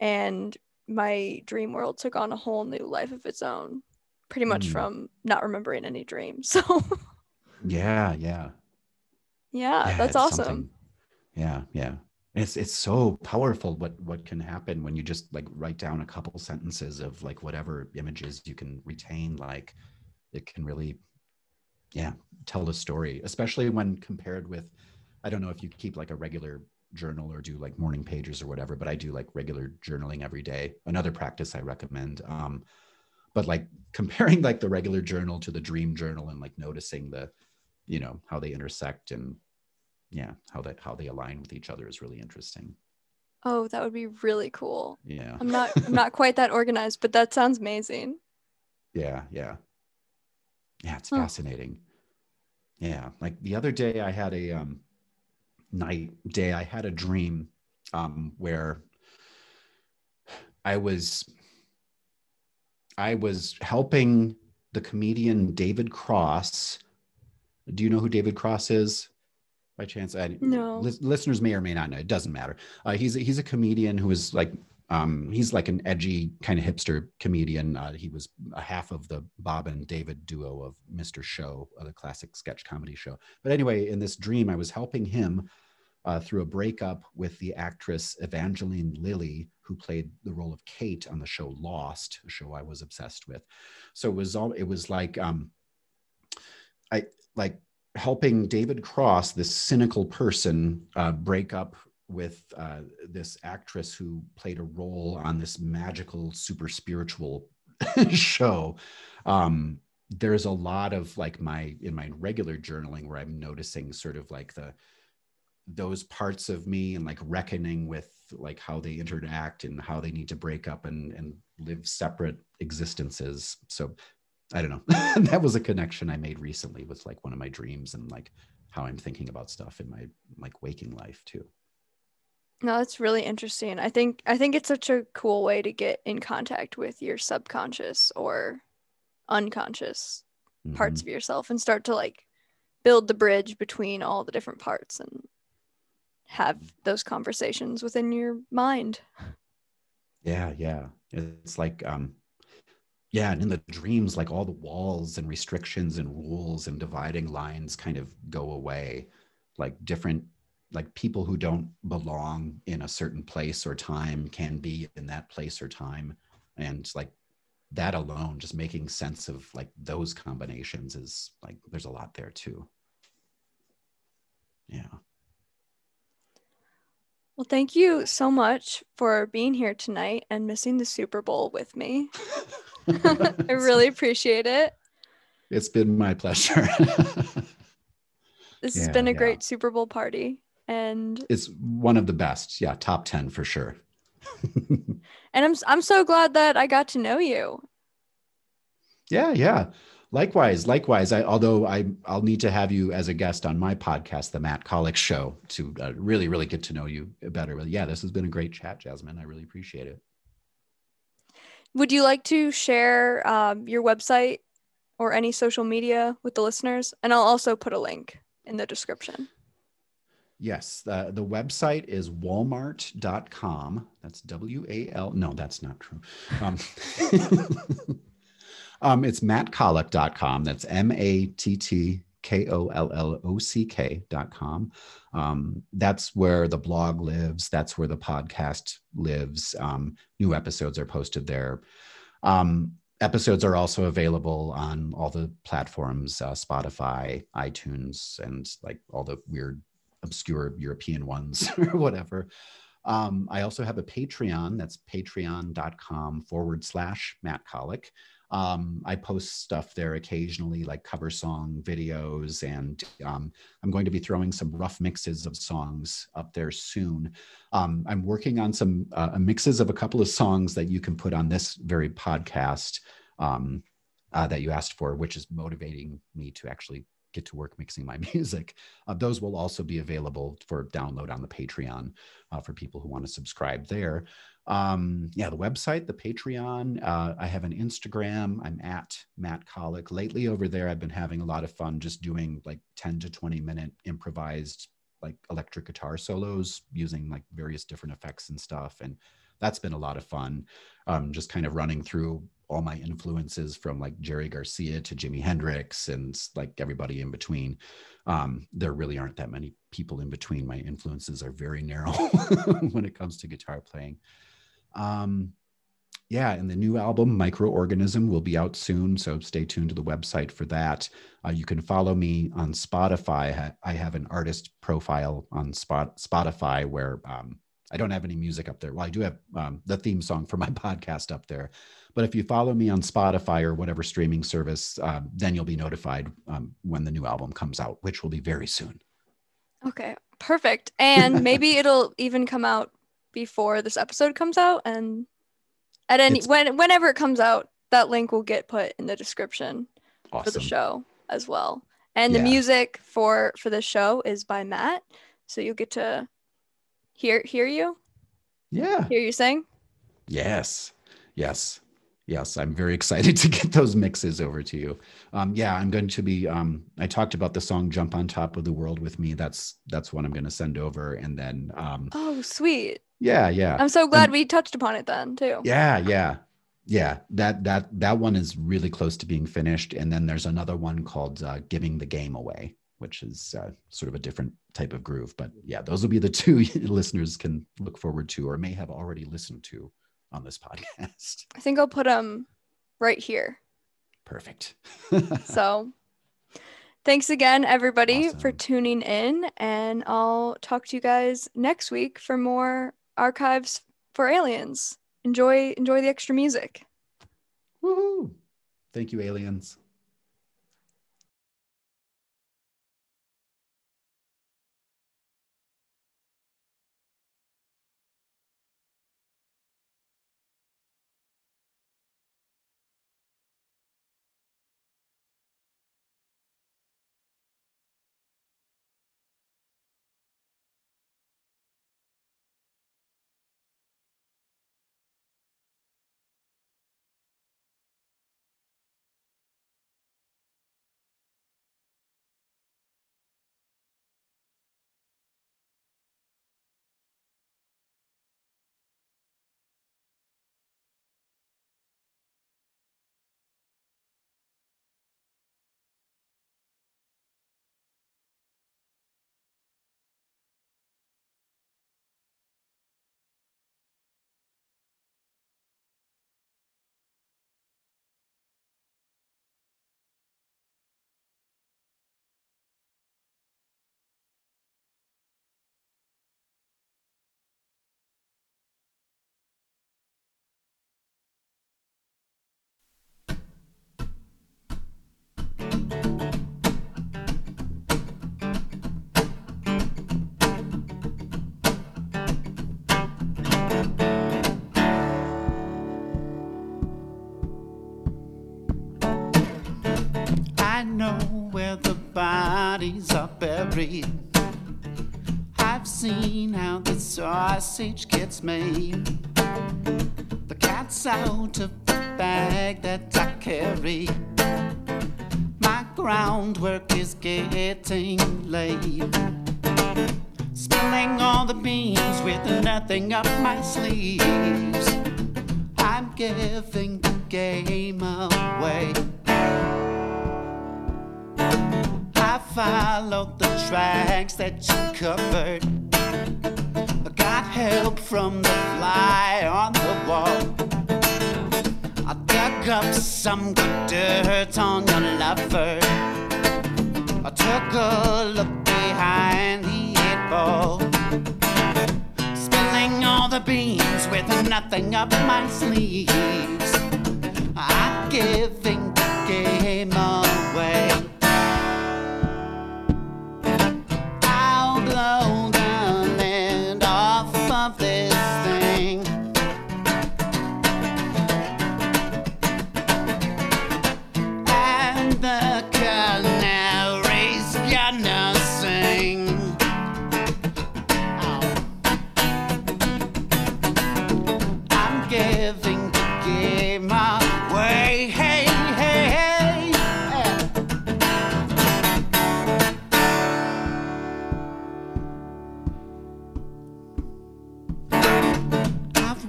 and my dream world took on a whole new life of its own, pretty much mm. from not remembering any dreams. So yeah, yeah, yeah, yeah that's awesome. Something. Yeah, yeah. It's it's so powerful what what can happen when you just like write down a couple sentences of like whatever images you can retain. Like it can really, yeah, tell a story. Especially when compared with, I don't know if you keep like a regular journal or do like morning pages or whatever, but I do like regular journaling every day. Another practice I recommend. Um, but like comparing like the regular journal to the dream journal and like noticing the you know how they intersect and yeah how that how they align with each other is really interesting oh that would be really cool yeah i'm not i'm not quite that organized but that sounds amazing yeah yeah yeah it's huh. fascinating yeah like the other day i had a um night day i had a dream um where i was i was helping the comedian david cross do you know who David Cross is? By chance, I, no. Li- listeners may or may not know. It doesn't matter. Uh, he's a, he's a comedian who is like um, he's like an edgy kind of hipster comedian. Uh, he was a half of the Bob and David duo of Mr. Show, uh, the classic sketch comedy show. But anyway, in this dream, I was helping him uh, through a breakup with the actress Evangeline Lilly, who played the role of Kate on the show Lost, a show I was obsessed with. So it was all it was like um, I like helping David Cross, this cynical person, uh, break up with uh, this actress who played a role on this magical, super spiritual show. Um, there's a lot of like my in my regular journaling where I'm noticing sort of like the those parts of me and like reckoning with like how they interact and how they need to break up and and live separate existences. So I don't know. that was a connection I made recently with like one of my dreams and like how I'm thinking about stuff in my like waking life too. No, that's really interesting. I think I think it's such a cool way to get in contact with your subconscious or unconscious mm-hmm. parts of yourself and start to like build the bridge between all the different parts and have those conversations within your mind. Yeah, yeah. It's like um yeah and in the dreams like all the walls and restrictions and rules and dividing lines kind of go away like different like people who don't belong in a certain place or time can be in that place or time and like that alone just making sense of like those combinations is like there's a lot there too yeah well, thank you so much for being here tonight and missing the Super Bowl with me. I really appreciate it. It's been my pleasure. this yeah, has been a yeah. great Super Bowl party. And it's one of the best. Yeah, top 10 for sure. and I'm I'm so glad that I got to know you. Yeah, yeah. Likewise, likewise. I, although I, I'll need to have you as a guest on my podcast, the Matt Kollock Show, to uh, really, really get to know you better. But yeah, this has been a great chat, Jasmine. I really appreciate it. Would you like to share um, your website or any social media with the listeners? And I'll also put a link in the description. Yes, the, the website is walmart.com. That's W A L. No, that's not true. Um, um, it's mattkollock.com. That's M A T T K O L L O C K.com. Um, that's where the blog lives. That's where the podcast lives. Um, new episodes are posted there. Um, episodes are also available on all the platforms uh, Spotify, iTunes, and like all the weird obscure European ones or whatever. Um, I also have a Patreon. That's patreon.com forward slash Matt Kollock. Um, I post stuff there occasionally, like cover song videos, and um, I'm going to be throwing some rough mixes of songs up there soon. Um, I'm working on some uh, mixes of a couple of songs that you can put on this very podcast um, uh, that you asked for, which is motivating me to actually get to work mixing my music. Uh, those will also be available for download on the Patreon uh, for people who want to subscribe there. Um, yeah, the website, the Patreon. Uh, I have an Instagram. I'm at Matt Kollock. Lately over there, I've been having a lot of fun just doing like 10 to 20 minute improvised like electric guitar solos using like various different effects and stuff. And that's been a lot of fun. Um, just kind of running through all my influences from like Jerry Garcia to Jimi Hendrix and like everybody in between. Um, there really aren't that many people in between. My influences are very narrow when it comes to guitar playing. Um, yeah, and the new album, Microorganism, will be out soon. So stay tuned to the website for that. Uh, you can follow me on Spotify. I have an artist profile on Spot, Spotify where um, I don't have any music up there. Well, I do have um, the theme song for my podcast up there. But if you follow me on Spotify or whatever streaming service, um, then you'll be notified um, when the new album comes out, which will be very soon. Okay, perfect. And maybe it'll even come out before this episode comes out. And at any when whenever it comes out, that link will get put in the description awesome. for the show as well. And the yeah. music for for the show is by Matt, so you'll get to hear hear you. Yeah. Hear you sing. Yes. Yes yes, I'm very excited to get those mixes over to you. Um, yeah, I'm going to be. Um, I talked about the song "Jump on Top of the World" with me. That's that's what I'm going to send over, and then. Um, oh, sweet. Yeah, yeah. I'm so glad and, we touched upon it then too. Yeah, yeah, yeah. That that that one is really close to being finished, and then there's another one called uh, "Giving the Game Away." Which is uh, sort of a different type of groove, but yeah, those will be the two listeners can look forward to, or may have already listened to on this podcast. I think I'll put them right here. Perfect. so, thanks again, everybody, awesome. for tuning in. And I'll talk to you guys next week for more archives for aliens. Enjoy, enjoy the extra music. Woohoo! Thank you, aliens. I've seen how the sausage gets made. The cat's out of the bag that I carry. My groundwork is getting late. Spilling all the beans with nothing up my sleeves. I'm giving the game away. Followed the tracks that you covered. I got help from the fly on the wall. I dug up some good dirt on your lover. I took a look behind the eight ball. Spilling all the beans with nothing up my sleeves. I'm giving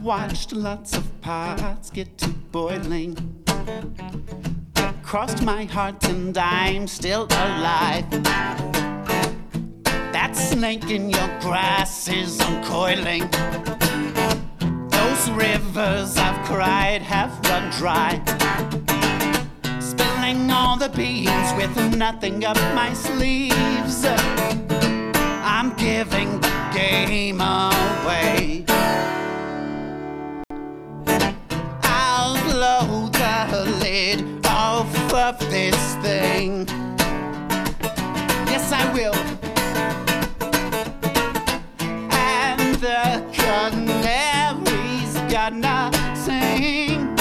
watched lots of pots get to boiling. Crossed my heart and I'm still alive. That snake in your grass is uncoiling. Those rivers I've cried have run dry. Spilling all the beans with nothing up my sleeves. I'm giving the game away. Lid off of this thing. Yes, I will. And the canaries gonna. Sing.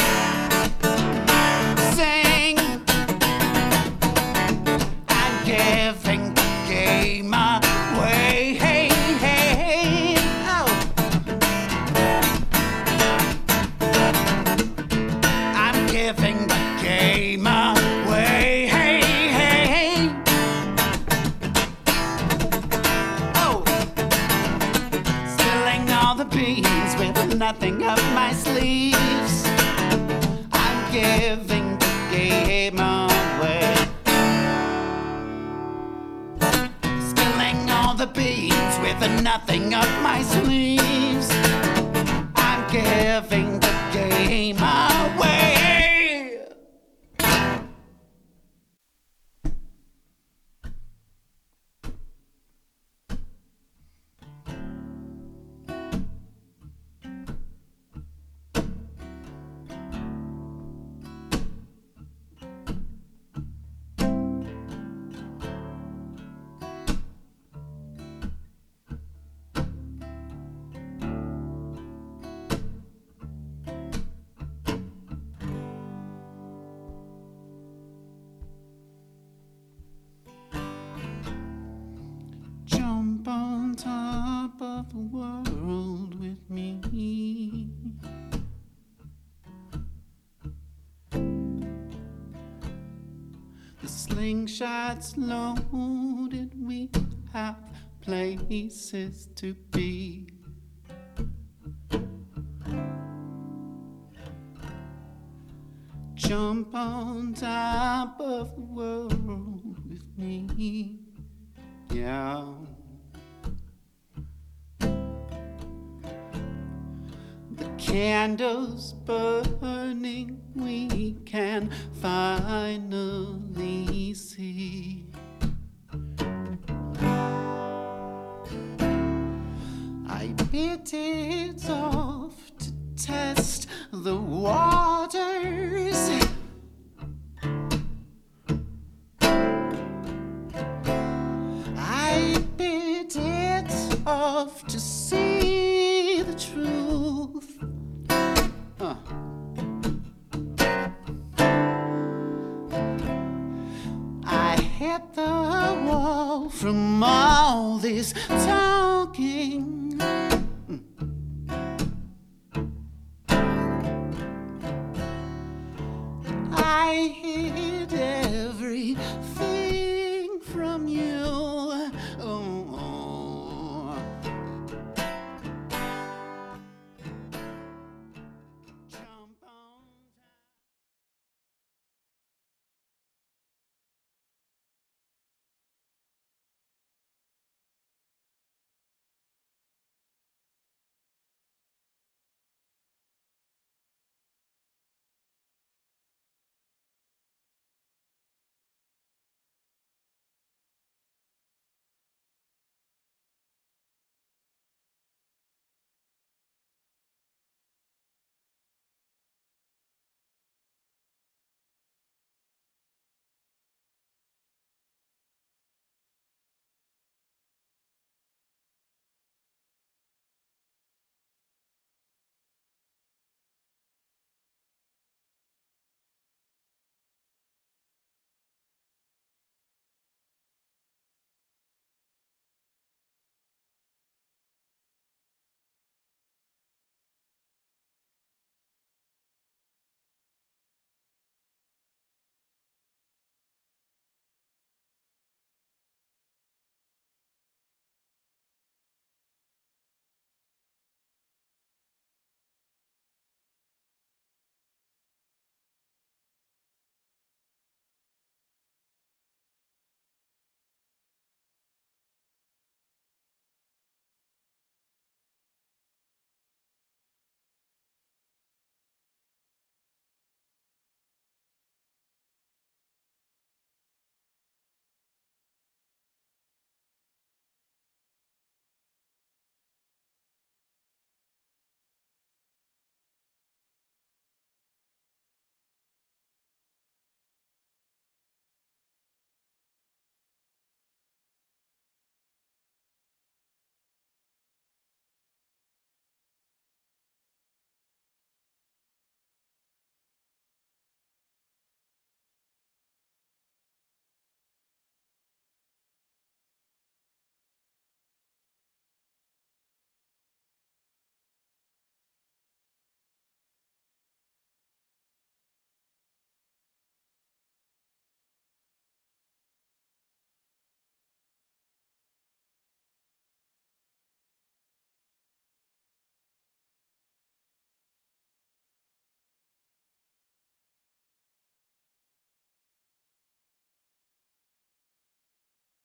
Nothing up. my slingshot's loaded, we have places to be. Jump on top of the world with me. Yeah. The candles burning, we can finally see. I bit it off to test the waters. I bit it off to